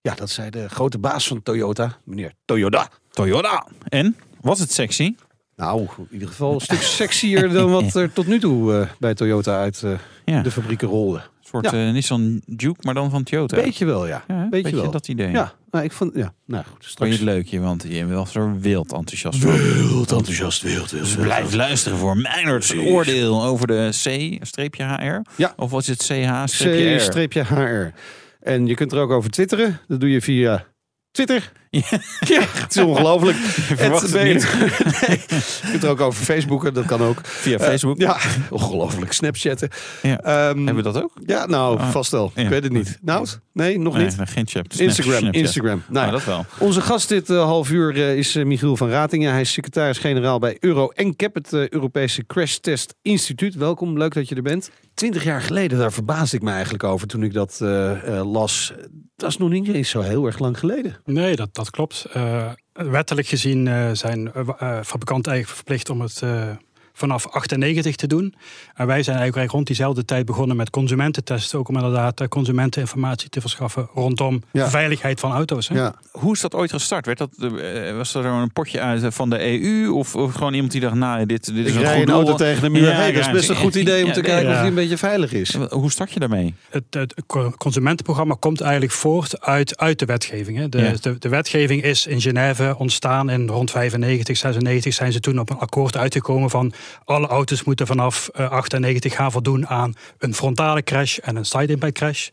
Ja, dat zei de grote baas van Toyota, meneer Toyota. Toyota. En? Was het sexy? Nou, in ieder geval een stuk sexier dan wat er tot nu toe eh, bij Toyota uit eh, Ja. de fabrieken rolde. Een soort Ja. eh, Nissan Juke, maar dan van Toyota. Beetje wel, ja. Beetje Beetje wel. dat idee. Ja, nou, ik vond, ja, nou goed, Vond je straks. het leukje, want je was er wild enthousiast voor. Wild enthousiast, wild, wild, Dus blijf luisteren voor Meinert's oordeel over de C-HR. Ja. Of was het CH-R? C-HR. En je kunt er ook over twitteren. Dat doe je via Twitter. Ja. Ja, het is ongelooflijk. verwacht het Ben- niet. nee, je kunt er ook over Facebooken, dat kan ook. Via Eh, Facebook. ja, ongelooflijk. Snapchatten. Ja. Ehm, Hebben we dat ook? ja, nou, Ah, vast wel. ja. Ik weet het niet. Nou, nee, nog Nee, niet. nee, geen chat. Snap- Instagram, Snapchat. Instagram. Nou, Nou, dat wel. Onze gast dit eh, half uur eh, is Michiel van Ratingen. Hij is secretaris-generaal bij Euro NCAP, het Europese Crash Test Instituut. Welkom, leuk dat je er bent. Twintig jaar geleden, daar verbaasde ik me eigenlijk over toen ik dat las. Dat is nog niet eens zo heel erg lang geleden. Nee, dat, dat klopt. Eh, wettelijk gezien eh, zijn eh, fabrikanten eigenlijk verplicht om het vanaf 98 te doen. En wij zijn eigenlijk rond diezelfde tijd begonnen met consumententesten. Ook om inderdaad eh, consumenteninformatie te verschaffen rondom Ja. veiligheid van auto's. Hè? Ja. Hoe is dat ooit gestart? Werd dat, eh, was er een potje uit eh, van de EU? Of, of gewoon iemand die dacht, nou, dit, dit is Ik een goed een auto doel? tegen de muur. Ja, hey, dat is best een goed idee om ja, te kijken of die een beetje veilig is. Hoe start je daarmee? Het, het co- consumentenprogramma komt eigenlijk voort uit, uit de wetgeving. Hè. De, Ja. de, de wetgeving is in Genève ontstaan in rond 95, 96 zijn ze toen op een akkoord uitgekomen van alle auto's moeten vanaf eh, 98 gaan voldoen aan een frontale crash en een side impact crash.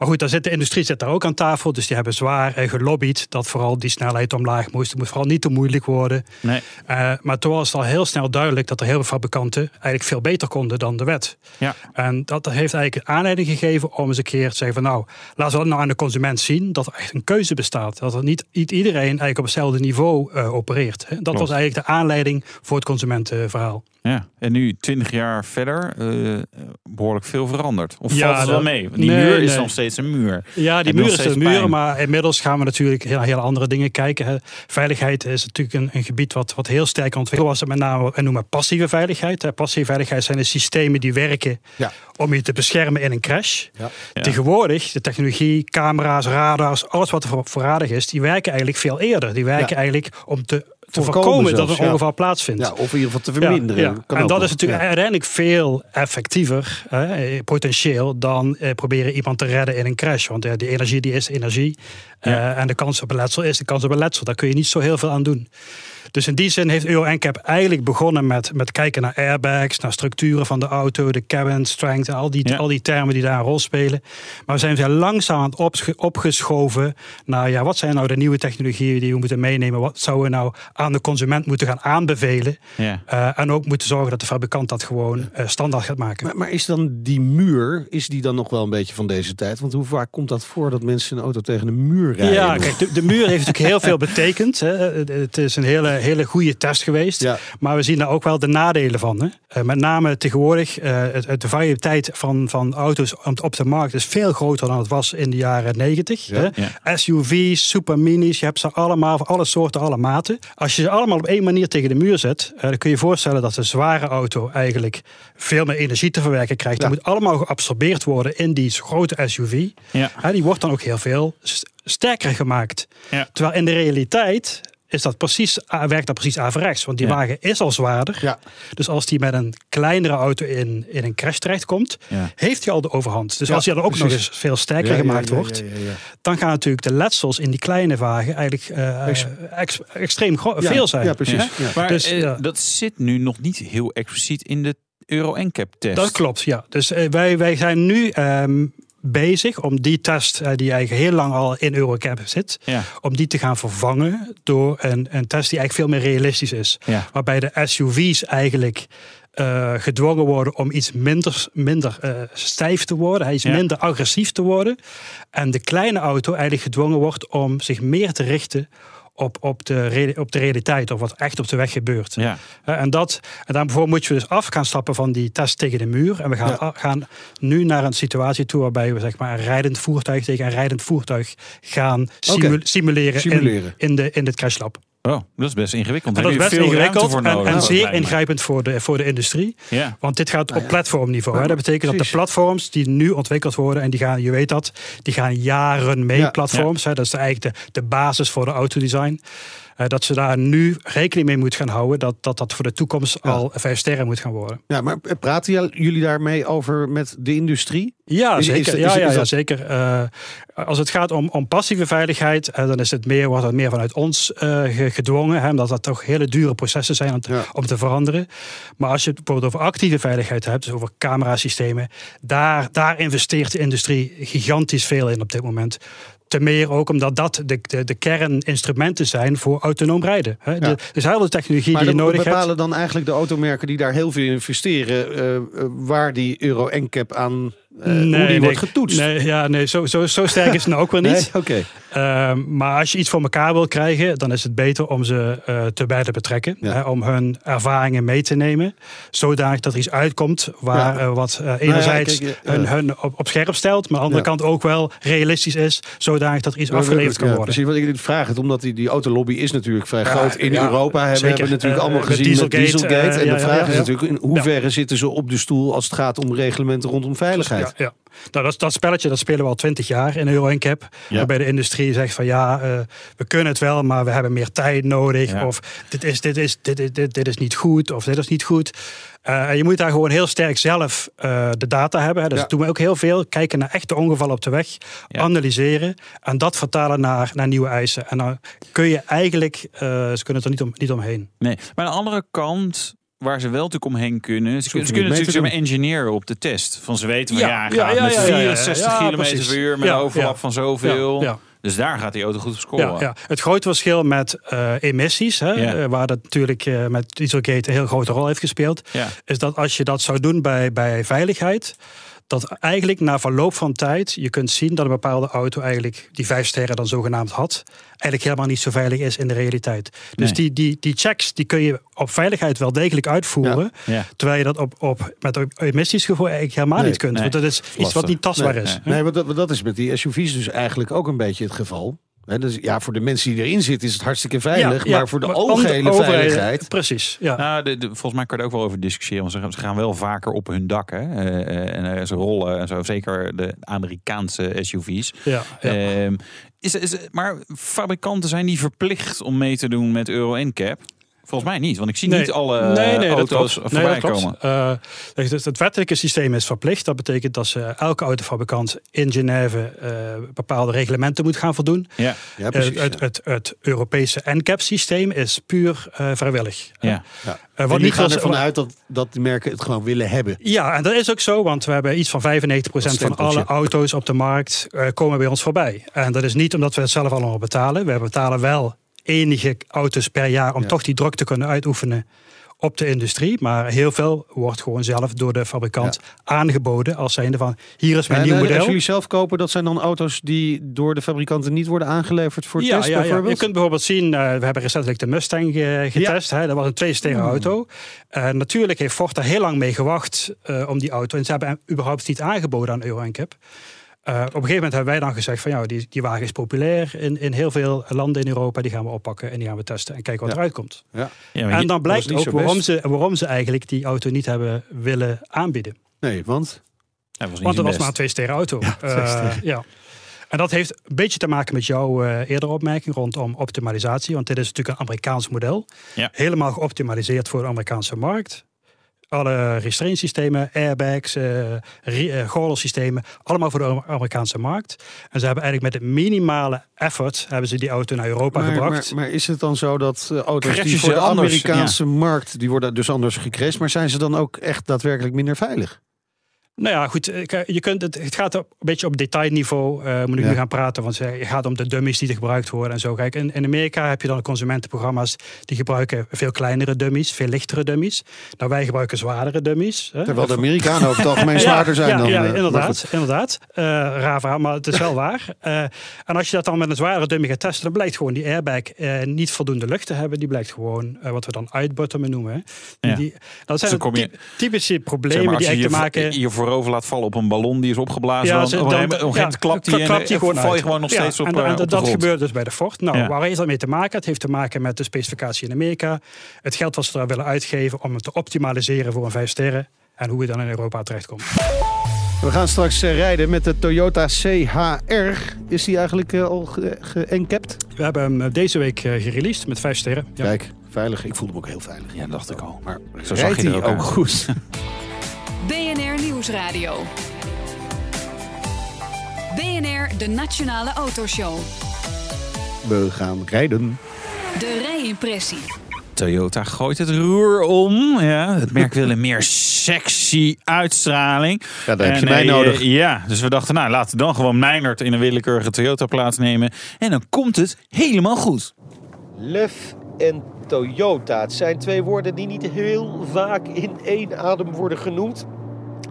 Maar goed, daar zit de industrie zit daar ook aan tafel. Dus die hebben zwaar uh, gelobbyd dat vooral die snelheid omlaag moest. Het moest vooral niet te moeilijk worden. Nee. Uh, maar toen was het al heel snel duidelijk dat er heel veel fabrikanten eigenlijk veel beter konden dan de wet. Ja. En dat heeft eigenlijk aanleiding gegeven om eens een keer te zeggen van nou, laten we nou aan de consument zien dat er echt een keuze bestaat. Dat er niet iedereen eigenlijk op hetzelfde niveau uh, opereert. Hè. Dat Klopt. was eigenlijk de aanleiding voor het consumentenverhaal. Ja, en nu, twintig jaar verder, uh, behoorlijk veel veranderd. Of Ja, valt het wel dat- mee? Die nee, muur is nee. nog steeds een muur. Ja, die muur is een muur, pijn. maar inmiddels gaan we natuurlijk heel, heel andere dingen kijken. hè. Veiligheid is natuurlijk een, een gebied wat, wat heel sterk ontwikkeld was. Met name, we noemen passieve veiligheid. hè. Passieve veiligheid zijn de systemen die werken Ja. om je te beschermen in een crash. Ja. Ja. Tegenwoordig, de technologie, camera's, radars, alles wat er voor, voorradig is, die werken eigenlijk veel eerder. Die werken Ja. eigenlijk om te, te Voorkomen voorkomen dat een ongeval plaatsvindt. Ja, of in ieder geval te verminderen. En dat is natuurlijk uiteindelijk veel effectiever, hè, potentieel, dan eh, proberen iemand te redden in een crash. Want ja, die energie die is energie. Eh, en de kans op een letsel is de kans op een letsel. Daar kun je niet zo heel veel aan doen. Dus in die zin heeft Euro NCAP eigenlijk begonnen met, met kijken naar airbags, naar structuren van de auto, de cabin strength en al die, Ja. al die termen die daar een rol spelen. Maar we zijn zijn langzaam aan het opsche- opgeschoven naar ja, wat zijn nou de nieuwe technologieën die we moeten meenemen? Wat zouden we nou aan de consument moeten gaan aanbevelen? Ja. Eh, en ook moeten zorgen dat de fabrikant dat gewoon eh, standaard gaat maken. Maar, maar is dan die muur, is die dan nog wel een beetje van deze tijd? Want hoe vaak komt dat voor dat mensen een auto tegen een muur rijden? Ja, kijk, de, de muur heeft natuurlijk heel veel betekend. Hè. Het- Het is een hele, hele goede test geweest. Ja. Maar we zien daar ook wel de nadelen van. Hè. Eh, met name tegenwoordig, eh, de variëteit van, van auto's op, de markt is veel groter dan het was in de jaren 90. Ja. Hè. SUV's, superminis, je hebt ze allemaal voor alle soorten, alle maten. Als je ze allemaal op één manier tegen de muur zet, eh, dan kun je je voorstellen dat de zware auto eigenlijk veel meer energie te verwerken krijgt. Ja. Dat moet allemaal geabsorbeerd worden in die grote SUV. Ja. Die wordt dan ook heel veel st- sterker gemaakt. Ja. Terwijl in de realiteit is dat precies, ah, werkt dat precies averechts. Want die Ja. wagen is al zwaarder. Ja. Dus als die met een kleinere auto in, in een crash terechtkomt, Ja. heeft hij al de overhand. Dus Ja, als hij dan ook nog eens veel sterker gemaakt ja, ja, wordt, ja, ja. dan gaan natuurlijk de letsels in die kleine wagen eigenlijk eh, Ex- ex- extreem veel zijn. Ja, precies. Ja. Ja. Maar Dus, eh, ja. dat zit nu nog niet heel expliciet in de Euro NCAP test. Dat klopt, ja. Dus eh, wij, wij zijn nu ehm, bezig om die test, eh, die eigenlijk heel lang al in Eurocap zit, Ja. om die te gaan vervangen door een, een test die eigenlijk veel meer realistisch is. Ja. Waarbij de SUV's eigenlijk eh, gedwongen worden om iets minder, minder eh, stijf te worden, iets Ja. minder agressief te worden. En de kleine auto eigenlijk gedwongen wordt om zich meer te richten op, op, de, op de realiteit, of wat echt op de weg gebeurt. Ja. Eh, En, dat, en daarvoor moet je dus af gaan stappen van die test tegen de muur. En we gaan, Ja. gaan nu naar een situatie toe waarbij we zeg maar, een rijdend voertuig tegen een rijdend voertuig gaan simu- simuleren, Simuleren. In, in, de, in het crashlab. Oh, dat is best ingewikkeld. En dat is best veel ingewikkeld voor en, nodig, en zeer ingrijpend voor de, voor de industrie. Ja. Want dit gaat Nou op platformniveau. hè. Dat betekent dat de platforms die nu ontwikkeld worden, en die gaan, je weet dat, die gaan jaren mee, Ja. platforms. Hè. Dat is eigenlijk de, de basis voor de autodesign. Eh, dat ze daar nu rekening mee moeten gaan houden. Dat dat, dat voor de toekomst Ja. al vijf sterren moet gaan worden. Ja, maar praten jullie daarmee over met de industrie? Ja, Is- zeker. is- ja, is ja, ja, dat- zeker. Eh, als het gaat om, om passieve veiligheid, eh, dan is het meer, wordt het meer vanuit ons ge- gedwongen. Hè, omdat dat toch hele dure processen zijn om te, Ja. om te veranderen. Maar als je het bijvoorbeeld over actieve veiligheid hebt, dus over camerasystemen, daar, daar investeert de industrie gigantisch veel in op dit moment. Te meer ook omdat dat de, de, de kerninstrumenten zijn voor autonoom rijden. Hè. De, dus heel veel technologie Maar die je nodig hebt. bepalen dan eigenlijk de automerken die daar heel veel in investeren, eh, eh, waar die Euro NCAP aan, eh, hoe die wordt getoetst. Nee, ja, nee zo, zo, zo sterk is het nou ook weer niet. Nee? Oké. Ehm, maar als je iets voor elkaar wil krijgen, dan is het beter om ze eh te bij te betrekken. Ja. Hè, om hun ervaringen mee te nemen. Zodanig dat er iets uitkomt waar Ja. wat enerzijds ja. hun, hun op, op scherp stelt. Maar aan de andere kant ook wel realistisch is. Zodanig dat er iets afgeleverd kan worden. Precies, wat ik dit vraag, het, omdat die, die autolobby is natuurlijk vrij groot in Europa. Hebben hebben natuurlijk Eh, allemaal gezien met Dieselgate, Dieselgate. en de vraag is natuurlijk, in hoeverre zitten ze op de stoel als het gaat om reglementen rondom veiligheid? Ja, ja. Nou, dat, dat spelletje dat spelen we al twintig jaar in Euro NCAP. Ja. Waarbij de industrie zegt van ja, eh, we kunnen het wel, maar we hebben meer tijd nodig. Ja. Of dit is, dit, is, dit, is- dit, dit is niet goed, of dit is niet goed. Eh, en je moet daar gewoon heel sterk zelf eh, de data hebben. Hè. Dus Ja. dat doen we ook heel veel. Kijken naar echte ongevallen op de weg. Ja. Analyseren. En dat vertalen naar, naar nieuwe eisen. En dan kun je eigenlijk, ze kunnen er niet, om, niet omheen. Nee, maar aan de andere kant waar ze wel natuurlijk omheen kunnen. Ze, kunnen- ze natuurlijk zeg maar engineeren op de test. Van ze weten van ja, Ja, ja, ja, gaat ja, met ja, ja, ja, 64 ja, kilometer precies. per uur met een overlap van zoveel. Dus daar gaat die auto goed op scoren. Ja, ja. Het grote verschil met eh, emissies, hè, eh, waar dat natuurlijk eh, met Dieselgate een heel grote rol heeft gespeeld, is dat als je dat zou doen bij, bij veiligheid, dat eigenlijk na verloop van tijd je kunt zien dat een bepaalde auto eigenlijk die vijf sterren dan zogenaamd had, eigenlijk helemaal niet zo veilig is in de realiteit. Dus Nee. die, die, die checks die kun je op veiligheid wel degelijk uitvoeren, Ja. terwijl je dat op, op, met emissiesgevoel eigenlijk helemaal Nee, niet kunt. nee. Want dat is iets wat niet tastbaar nee, is. Nee, want dat, want dat is met die SUV's dus eigenlijk ook een beetje het geval. Hè, dus ja, voor de mensen die erin zitten is het hartstikke veilig. Ja, ja, maar voor de maar algehele veiligheid... Precies, ja. Nou, de, de- volgens mij kan je er ook wel over discussiëren. Want ze, gaan- ze gaan wel vaker op hun dak. Hè? Eh, eh, en eh, ze rollen en zo. Zeker de Amerikaanse SUV's. ja, ja. Ehm, is, is, maar fabrikanten zijn die verplicht om mee te doen met Euro NCAP? Volgens mij niet, want ik zie niet alle nee, nee, dat auto's voorbij dat komen. Eh, het- het wettelijke systeem is verplicht. Dat betekent dat ze elke autofabrikant in Genève eh, bepaalde reglementen moet gaan voldoen. Ja, Ja, Eh, precies. het, ja. het, het Europese NCAP-systeem is puur eh, vrijwillig. ja. Ja. Eh, En wat die niet gaan ervan uit dat, dat de merken het gewoon willen hebben. Ja, en dat is ook zo, want we hebben iets van 95% van alle auto's op de markt eh, komen bij ons voorbij. En dat is niet omdat we het zelf allemaal betalen. We betalen wel enige auto's per jaar om Ja. toch die druk te kunnen uitoefenen op de industrie. Maar heel veel wordt gewoon zelf door de fabrikant aangeboden als zijnde van hier is mijn nieuw eh, model. Als jullie zelf kopen, dat zijn dan auto's die door de fabrikanten niet worden aangeleverd voor ja, test ja, ja, bijvoorbeeld? je kunt bijvoorbeeld zien, eh, we hebben recentelijk de Mustang eh, getest. Hè, dat was een twee-sterren Hmm. auto. Natuurlijk heeft Ford daar heel lang mee gewacht om die auto. En ze hebben hem überhaupt niet aangeboden aan Euro NCAP. Eh, op een gegeven moment hebben wij dan gezegd van ja, die, die wagen is populair in, in heel veel landen in Europa. Die gaan we oppakken en die gaan we testen en kijken wat Ja. eruit komt. Ja. Ja, En dan blijkt niet ook waarom ze, waarom ze eigenlijk die auto niet hebben willen aanbieden. Nee, want... was niet Want het was maar een twee-sterren auto. Ja, Eh, twee-sterren. ja. En dat heeft een beetje te maken met jouw eh eerdere opmerking rondom optimalisatie. Want dit is natuurlijk een Amerikaans model. Ja. Helemaal geoptimaliseerd voor de Amerikaanse markt. Alle restraintsystemen, airbags, eh re- eh, gordelsystemen, allemaal voor de Amerikaanse markt. En ze hebben eigenlijk met het minimale effort hebben ze die auto naar Europa Maar, gebracht. maar, maar is het dan zo dat eh, auto's Crashen die voor de anders, Amerikaanse markt, die worden dus anders gecrashed, maar zijn ze dan ook echt daadwerkelijk minder veilig? Nou ja, goed. eh, Je kunt het, het gaat een beetje op detailniveau. eh, moet ik Ja. nu gaan praten, want het gaat om de dummies die er gebruikt worden en zo. Kijk, in, in Amerika heb je dan consumentenprogramma's die gebruiken veel kleinere dummies, veel lichtere dummies. Nou, wij gebruiken zwaardere dummies. Hè. Terwijl de Amerikanen over het algemeen zwaarder zijn ja, dan... Ja, eh, maar inderdaad. inderdaad. Eh, raar verhaal, maar het is wel waar. Eh, en als je dat dan met een zwaardere dummy gaat testen, dan blijkt gewoon die airbag eh, niet voldoende lucht te hebben. Die blijkt gewoon eh, wat we dan uitbottomen noemen. Hè. Die, Ja. die, dat zijn Dus dan de kom je- ty- typische problemen Zeg maar, als die je eigenlijk te je, maken... je voorover laat vallen op een ballon die is opgeblazen, Ja, dan, ze- dan- gegeven moment- op een gegeven moment ja, klapt die en, klapt die en gewoon val je gewoon nog Ja, steeds op, en, eh, en op de dat grond. gebeurt dus bij de Ford. Nou, Ja. waar heeft dat mee te maken? Het heeft te maken met de specificatie in Amerika. Het geld wat ze daar willen uitgeven om het te optimaliseren voor een vijf sterren. En hoe het dan in Europa terechtkomt. We gaan straks eh, rijden met de Toyota CHR. Is die eigenlijk eh, al ge- ge-encapt? We hebben hem eh, deze week eh, gereleased met vijf sterren. Ja. Kijk, veilig. Ik voelde me ook heel veilig. Ja, dat dacht ik al. Maar Zo zag rijdt je er hij ook ook goed? BNR Nieuwsradio. BNR, de Nationale Autoshow. We gaan rijden. De rijimpressie. Toyota gooit het roer om. Ja, het merk wil een meer sexy uitstraling. Ja, daar heb je En, mij eh, nodig. Ja, dus we dachten, nou laten we dan gewoon Meijnerd in een willekeurige Toyota plaatsnemen. En dan komt het helemaal goed. Lef en Toyota. Het zijn twee woorden die niet heel vaak in één adem worden genoemd.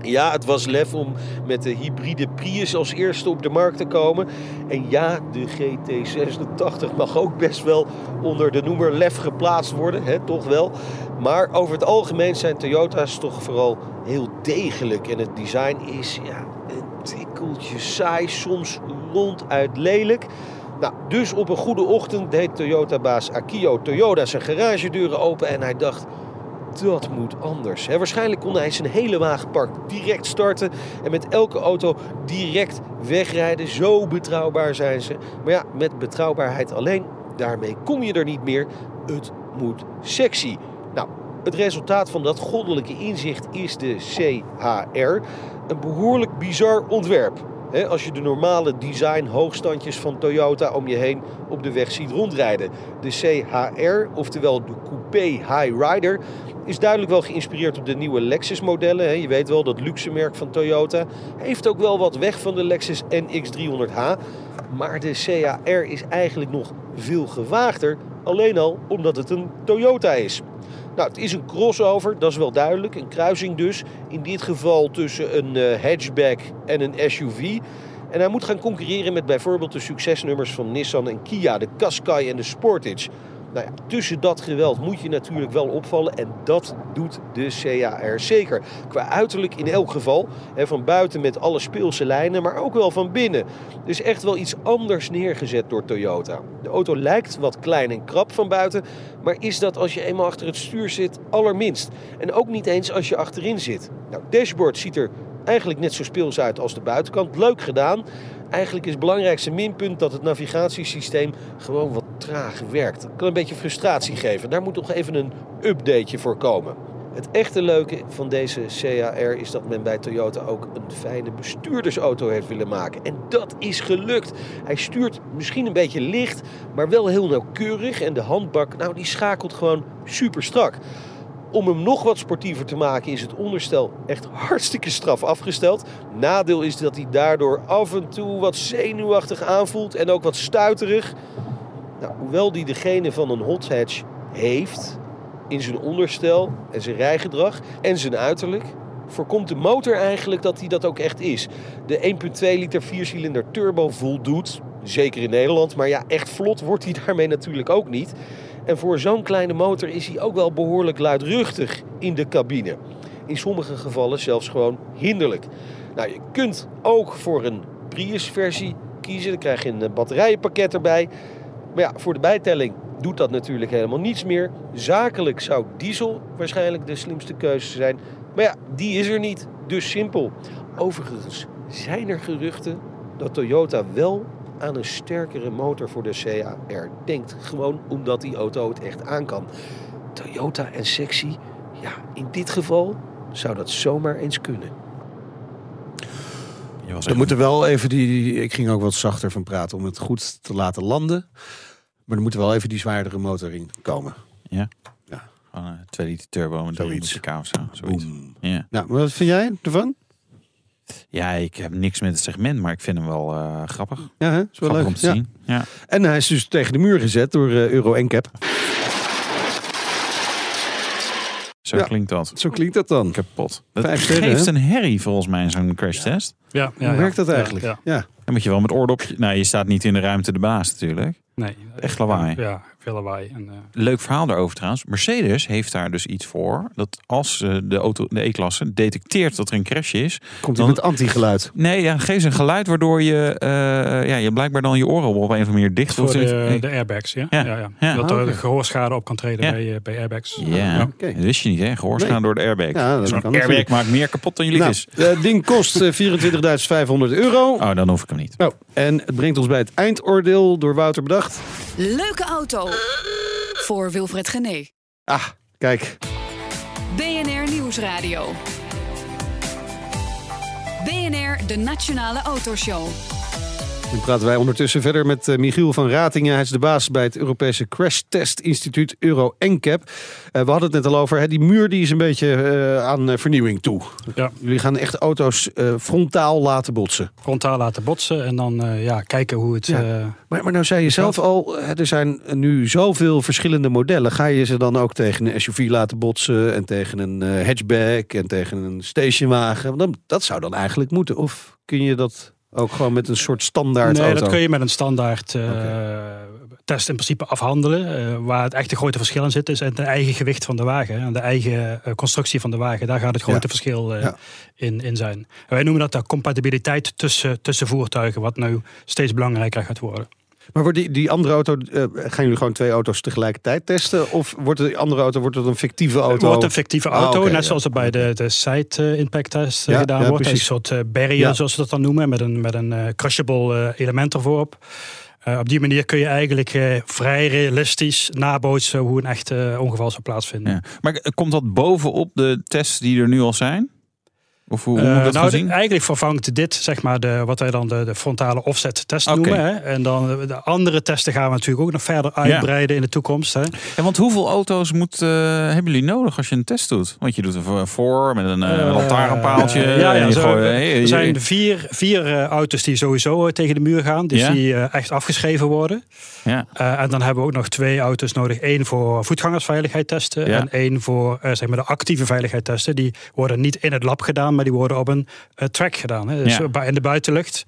Ja, het was lef om met de hybride Prius als eerste op de markt te komen. En ja, de GT86 mag ook best wel onder de noemer lef geplaatst worden, hè, toch wel. Maar over het algemeen zijn Toyota's toch vooral heel degelijk. En het design is ja, een tikkeltje saai, soms ronduit lelijk. Nou, dus op een goede ochtend deed Toyota-baas Akio Toyoda zijn garagedeuren open en hij dacht... Dat moet anders. Waarschijnlijk kon hij zijn hele wagenpark direct starten en met elke auto direct wegrijden. Zo betrouwbaar zijn ze. Maar ja, met betrouwbaarheid alleen, daarmee kom je er niet meer. Het moet sexy. Nou, het resultaat van dat goddelijke inzicht is de CHR. Een behoorlijk bizar ontwerp. Als je de normale design hoogstandjes van Toyota om je heen op de weg ziet rondrijden. De CHR, oftewel de Coupé High Rider, is duidelijk wel geïnspireerd op de nieuwe Lexus modellen. hè. Je weet wel, dat luxe merk van Toyota. Heeft ook wel wat weg van de Lexus NX300h. Maar de CHR is eigenlijk nog veel gewaagder. Alleen al omdat het een Toyota is. Nou, het is een crossover, dat is wel duidelijk. Een kruising dus. In dit geval tussen een eh, hatchback en een SUV. En hij moet gaan concurreren met bijvoorbeeld de succesnummers van Nissan en Kia. De Qashqai en de Sportage. Nou ja, tussen dat geweld moet je natuurlijk wel opvallen. En dat doet de CHR zeker. Qua uiterlijk in elk geval. Van buiten met alle speelse lijnen, maar ook wel van binnen. Dus echt wel iets anders neergezet door Toyota. De auto lijkt wat klein en krap van buiten. Maar is dat als je eenmaal achter het stuur zit allerminst. En ook niet eens als je achterin zit. Nou, dashboard ziet er eigenlijk net zo speels uit als de buitenkant. Leuk gedaan. Eigenlijk is het belangrijkste minpunt dat het navigatiesysteem gewoon wat traag werkt. Dat kan een beetje frustratie geven. Daar moet nog even een updateje voor komen. Het echte leuke van deze CHR is dat men bij Toyota ook een fijne bestuurdersauto heeft willen maken. En dat is gelukt. Hij stuurt misschien een beetje licht, maar wel heel nauwkeurig. En de handbak, nou, die schakelt gewoon super strak. Om hem nog wat sportiever te maken is het onderstel echt hartstikke straf afgesteld. Nadeel is dat hij daardoor af en toe wat zenuwachtig aanvoelt en ook wat stuiterig. Nou, hoewel hij degene van een hot hatch heeft in zijn onderstel en zijn rijgedrag en zijn uiterlijk, voorkomt de motor eigenlijk dat hij dat ook echt is. De 1.2 liter viercilinder turbo voldoet, zeker in Nederland, maar ja, echt vlot wordt hij daarmee natuurlijk ook niet. En voor zo'n kleine motor is hij ook wel behoorlijk luidruchtig in de cabine. In sommige gevallen zelfs gewoon hinderlijk. Nou, je kunt ook voor een Prius-versie kiezen. Dan krijg je een batterijenpakket erbij. Maar ja, voor de bijtelling doet dat natuurlijk helemaal niets meer. Zakelijk zou diesel waarschijnlijk de slimste keuze zijn. Maar ja, die is er niet. Dus simpel. Overigens zijn er geruchten dat Toyota wel aan een sterkere motor voor de CHR denkt. Gewoon omdat die auto het echt aan kan. Toyota en sexy, ja, in dit geval zou dat zomaar eens kunnen. Er moeten wel even die. Ik ging ook wat zachter van praten om het goed te laten landen. Maar er moet wel even die zwaardere motor in komen. Ja. Ja. Gewoon een 2 liter turbo met Zoiets. 300 pk of zo. Zoiets. Ja. Nou, wat vind jij ervan? Ja, ik heb niks met het segment, maar ik vind hem wel eh, grappig. Ja, hè? is wel Grappig leuk. om te Ja. zien. Ja. En hij is dus tegen de muur gezet door eh, Euro NCAP. Zo Ja. klinkt dat. Zo klinkt dat dan. Kapot. Dat Vijf sterren, geeft hè? een herrie volgens mij in zo'n crash test. Ja, ja, Hoe ja. werkt dat Ja, eigenlijk? Ja, Ja. Dan moet je wel met oordopje... Nou, je staat niet in de ruimte de baas natuurlijk. Nee. Echt lawaai. Ja, veel lawaai. En, eh, Leuk verhaal daarover trouwens. Mercedes heeft daar dus iets voor. Dat als eh, de auto, de E-klasse, detecteert dat er een crash is. Komt hij Dan- met anti-geluid? Nee, ja, geef ze een geluid waardoor je, eh, ja, je blijkbaar dan je oren op een of andere manier dicht voor de, de airbags, ja. Ja. ja. ja, Ja. Dat Ah, er gehoorschade op kan treden Ja. bij, bij airbags. Ja, oké. dat wist je niet hè. Gehoorschade Nee. door de airbag. Ja, dat Zo'n kan airbag natuurlijk. maakt meer kapot dan je lief Nou, is. het ding kost eh, 24.500 euro. Oh, dan hoef ik hem niet. Oh, en het brengt ons bij het eindoordeel door Wouter bedacht. Leuke auto. Voor Wilfred Gené. Ah, kijk. BNR Nieuwsradio. BNR, de Nationale Autoshow. Dan praten wij ondertussen verder met eh, Michiel van Ratingen. Hij is de baas bij het Europese Crash Test Instituut Euro NCAP. Eh, we hadden het net al over, hè, die muur die is een beetje eh, aan vernieuwing toe. Ja. Jullie gaan echt auto's frontaal laten botsen. Frontaal laten botsen en dan ja, kijken hoe het... Ja. Maar, maar nou zei je zelf al, er zijn nu zoveel verschillende modellen. Ga je ze dan ook tegen een SUV laten botsen en tegen een hatchback en tegen een stationwagen? Dat zou dan eigenlijk moeten. Of kun je dat ook gewoon met een soort standaard nee, auto? dat kun je met een standaard eh, test in principe afhandelen. Eh, waar het echte grote verschil in zit, is het eigen gewicht van de wagen. En de eigen eh, constructie van de wagen. Daar gaat het grote Ja. verschil Ja. in, in zijn. En wij noemen dat de compatibiliteit tussen, tussen voertuigen. Wat nu steeds belangrijker gaat worden. Maar wordt die, die andere auto, eh, gaan jullie gewoon twee auto's tegelijkertijd testen? Of wordt de andere auto wordt het een fictieve auto? Het wordt een fictieve Ah, auto, net ja. zoals het bij de, de side eh, impact test eh, Ja, gedaan ja, wordt. Een soort eh, barrier, Ja. zoals we dat dan noemen, met een, met een eh, crushable eh, element ervoor op. Eh, op die manier kun je eigenlijk eh, vrij realistisch nabootsen hoe een echt ongeval zou plaatsvinden. Ja. Maar komt dat bovenop de tests die er nu al zijn? Of hoe, Uh, moet dat nou, eigenlijk vervangt dit zeg maar de, wat wij dan de, de frontale offset test noemen. Hè? En dan de andere testen gaan we natuurlijk ook nog verder uitbreiden in de toekomst. Hè? Ja, want hoeveel auto's moet, eh, hebben jullie nodig als je een test doet? Want je doet er voor- met een uh, lantaarnpaaltje. Eh, ja, en ja, je zo, gooit- hey, er zijn vier, vier eh, auto's die sowieso eh, tegen de muur gaan. Dus Ja? die eh, echt afgeschreven worden. Ja. Eh, en dan hebben we ook nog twee auto's nodig. Eén voor voetgangersveiligheid testen. En één voor eh, zeg maar de actieve veiligheid testen. Die worden niet in het lab gedaan, maar die worden op een eh, track gedaan. Hè? Dus Ja. in de buitenlucht.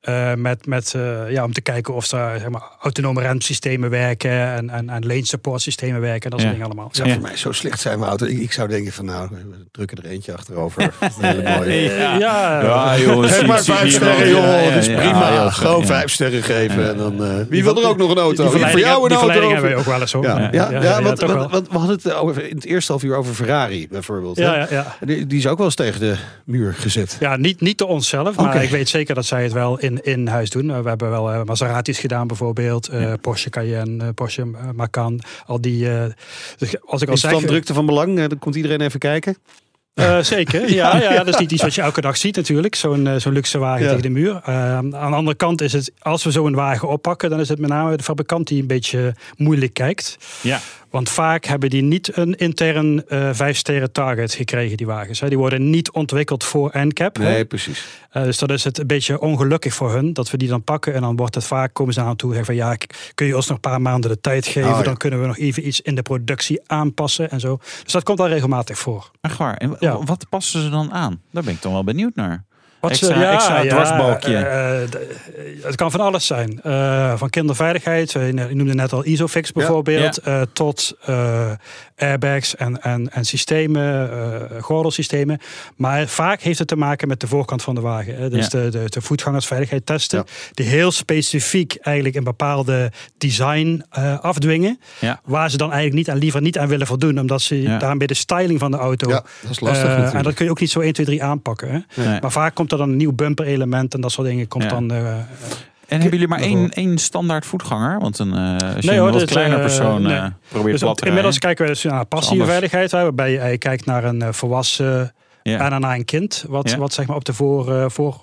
Eh, met, met, eh, ja, om te kijken of er zeg maar, autonome remsystemen werken en, en, en lane support systemen werken. En dat soort Ja. dingen allemaal. Zou Ja. voor mij zo slecht zijn mijn auto. Ik, ik zou denken van nou, we drukken er eentje achterover. Een hele mooie. Ja. Ja. Ja, joh, Geef maar vijf sterren, joh. Ja, ja, dat is ja, prima. ja, ja, Gewoon ja. vijf sterren geven. En dan, eh, wie wil er ook nog een auto? Die Wie voor jou een die auto? over? hebben we ook wel eens hoor. Ja, ja, ja, ja, want, want, we hadden het over, in het eerste half uur over Ferrari bijvoorbeeld. hè? Ja, ja, ja. Die, die is ook wel eens tegen de muur gezet. Ja, niet, niet door onszelf, maar ik weet zeker dat zij het wel in, in huis doen. Uh, we hebben wel uh, Maseratis gedaan bijvoorbeeld, uh, Porsche Cayenne, Porsche Macan, al die... dus als ik al dan drukte van belang? Eh, Dan komt iedereen even kijken. Uh, zeker, ja, ja, dat is niet iets wat je elke dag ziet natuurlijk. Zo'n uh, zo'n luxe wagen Ja. tegen de muur. Uh, aan de andere kant is het, als we zo'n wagen oppakken, dan is het met name de fabrikant die een beetje moeilijk kijkt. Ja. Want vaak hebben die niet een intern uh, vijf sterren target gekregen, die wagens. Hè. Die worden niet ontwikkeld voor NCAP. Nee, hè. precies. Uh, dus dat is het een beetje ongelukkig voor hun dat we die dan pakken. En dan wordt het vaak, komen ze aan toe en zeggen van ja, kun je ons nog een paar maanden de tijd geven? Oh, ja. Dan kunnen we nog even iets in de productie aanpassen en zo. Dus dat komt al regelmatig voor. Echt waar. En Ja. wat passen ze dan aan? Daar ben ik dan wel benieuwd naar. Wat extra, ze, ja, extra ja, dwarsbalkje. eh, eh, het kan van alles zijn. Eh, van kinderveiligheid, je noemde net al Isofix bijvoorbeeld, tot airbags en, en, en systemen, gordelsystemen. Maar vaak heeft het te maken met de voorkant van de wagen. Hè. Dus de, de, de voetgangersveiligheid testen, die heel specifiek eigenlijk een bepaalde design afdwingen. Waar ze dan eigenlijk niet aan, liever niet aan willen voldoen, omdat ze daarmee de styling van de auto. Ja, dat is lastig en dat kun je ook niet zo 1, 2, 3 aanpakken. Hè. Nee. Maar vaak komt er dan een nieuw bumper element en dat soort dingen komt Ja. dan. eh, En hebben jullie maar één, één standaard voetganger? Want een, eh, als je Nee, een hoor, wat dit, kleiner eh, persoon nee. eh, probeert dus plat te inmiddels rijden. kijken we dus naar passieve veiligheid, waarbij je, je kijkt naar een volwassen Ja. en daarna een kind, wat, wat zeg maar op de voor, eh, voor,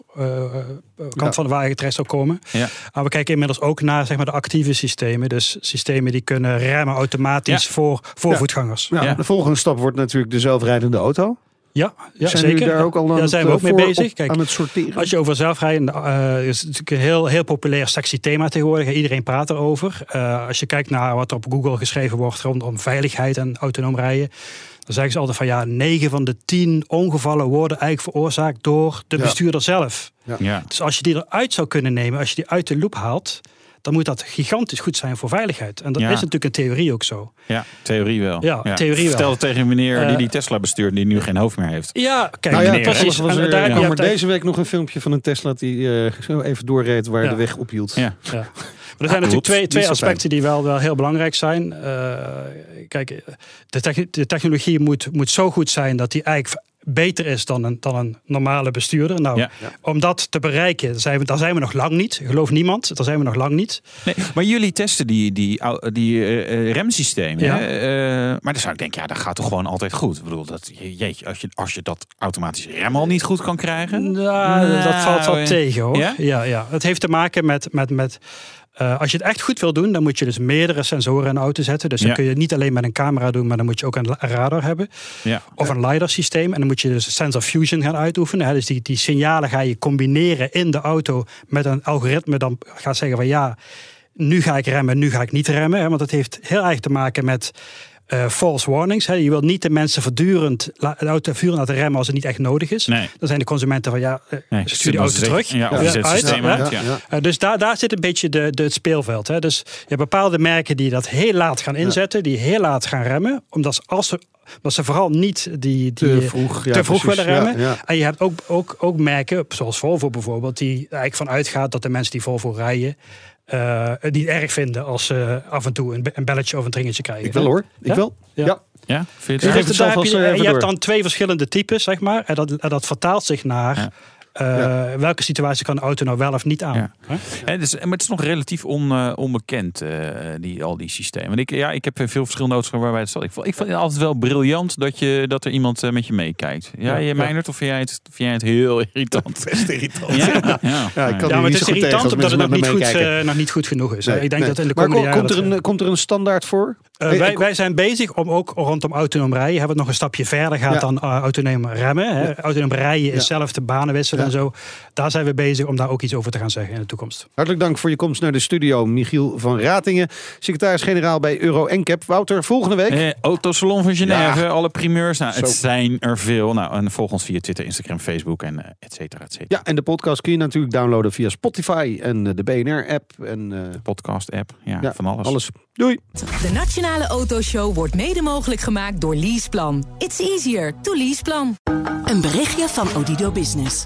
kant Ja. van de wagen terecht zou komen. Ja. Maar we kijken inmiddels ook naar zeg maar, de actieve systemen. Dus systemen die kunnen remmen automatisch Ja. voor, voor Ja. voetgangers. Nou, Ja. De volgende stap wordt natuurlijk de zelfrijdende auto. Ja, ja zijn zeker. daar ook al aan ja, zijn we eh, ook mee bezig. op- Kijk, aan het sorteren? Als je over zelfrijden, eh is het natuurlijk een heel, heel populair sexy thema tegenwoordig. Iedereen praat erover. Eh, als je kijkt naar wat er op Google geschreven wordt rondom veiligheid en autonoom rijden. Dan zeggen ze altijd van ja, 9 van de 10 ongevallen worden eigenlijk veroorzaakt door de Ja. bestuurder zelf. Ja. Dus als je die eruit zou kunnen nemen, als je die uit de loop haalt, dan moet dat gigantisch goed zijn voor veiligheid. En dat Ja. is natuurlijk in theorie ook zo. ja, theorie wel. Ja, theorie wel. Vertel tegen een meneer die Eh, die Tesla bestuurt, die nu geen hoofd meer heeft. Ja, kijk, nou ja, meneer, precies. precies. Was En er, daar maar altijd- deze week nog een filmpje van een Tesla die eh, zo even doorreed waar Ja. de weg ophield. Ja. Ja. Maar er zijn natuurlijk twee, twee aspecten die wel, wel heel belangrijk zijn. Eh, kijk, de technologie moet, moet zo goed zijn dat die eigenlijk beter is dan een, dan een normale bestuurder. Nou, Ja. om dat te bereiken, daar zijn, we, daar zijn we nog lang niet. Geloof niemand, daar zijn we nog lang niet. Nee, maar jullie testen die, die, die eh, eh, remsystemen. Ja. hè? Eh, maar dan zou ik denken, ja, dat gaat toch gewoon altijd goed. Ik bedoel, dat, jeetje, als je, als je dat automatisch remmen al niet goed kan krijgen. Nou, dat valt wel eh, tegen hoor. ja? Ja? Ja, Het heeft te maken met. met, met eh, als je het echt goed wil doen, dan moet je dus meerdere sensoren in de auto zetten. Dus dan Ja. kun je het niet alleen met een camera doen, maar dan moet je ook een radar hebben. Ja. Of een LiDAR systeem. En dan moet je dus sensor fusion gaan uitoefenen. Hè. Dus die, die signalen ga je combineren in de auto met een algoritme. Dan gaat zeggen van ja, nu ga ik remmen, nu ga ik niet remmen. Hè. Want het heeft heel erg te maken met eh, false warnings. Hè. Je wilt niet de mensen voortdurend auto vuren laten remmen als het niet echt nodig is. Nee. Dan zijn de consumenten van ja, eh, Nee, stuur die auto terug. Ja, of uit. Eh, dus daar, daar zit een beetje de, de, het speelveld. Hè. Dus je hebt bepaalde merken die dat heel laat gaan inzetten, die heel laat gaan remmen. Omdat ze, als ze, omdat ze vooral niet die, die Te vroeg, ja, te vroeg willen remmen. Ja, ja. En je hebt ook, ook, ook merken, zoals Volvo bijvoorbeeld, die eigenlijk van uitgaat dat de mensen die Volvo rijden. Eh, het niet erg vinden als ze af en toe een, be- een belletje of een dringetje krijgen. Ik wel hoor. Ik Ja? wel. Ja. Ja. Ja, vind je Dus het daar heb je, eh, je hebt dan twee verschillende types, zeg maar. En dat, en dat vertaalt zich naar Ja. Eh, welke situatie kan de auto nou wel of niet aan? Dus, maar het is nog relatief on, eh, onbekend, eh, die, al die systemen. Want ik, ja, ik heb veel verschillende auto's waarbij het staat. Ik vond, ik vond het altijd wel briljant dat, je, dat er iemand eh, met je meekijkt. Ja, Ja, je ja. Meinert, of vind jij, het, vind jij het heel irritant? Best irritant. Ja, ja. Ja, ik kan Ja, er maar niet het is irritant omdat het nog met niet, me goed, meekijken. eh, nog niet goed genoeg is. Nee, ik denk nee. dat in de Maar komende ko- jaren... komt, er dat, een, komt er een standaard voor? eh, Hey, wij, wij zijn bezig om ook rondom autonoom rijden. Hebben we het nog een stapje verder gaat Ja. dan eh, autonoom remmen. Hè. Autonoom rijden is zelf de banen wisselen Ja. En zo. Daar zijn we bezig om daar ook iets over te gaan zeggen in de toekomst. Hartelijk dank voor je komst naar de studio, Michiel van Ratingen, secretaris-generaal bij Euro NCAP. Wouter, volgende week. Eh, Autosalon van Genève, Ja. alle primeurs. Nou, het Zo. zijn er veel. Nou, en volg ons via Twitter, Instagram, Facebook en eh, et cetera, et cetera. Ja, en de podcast kun je natuurlijk downloaden via Spotify en eh, de BNR-app. En eh, Podcast-app, ja, ja, van alles. alles. Doei. De Nationale Autoshow wordt mede mogelijk gemaakt door Leaseplan. It's easier to Leaseplan. Een berichtje van Odido Business.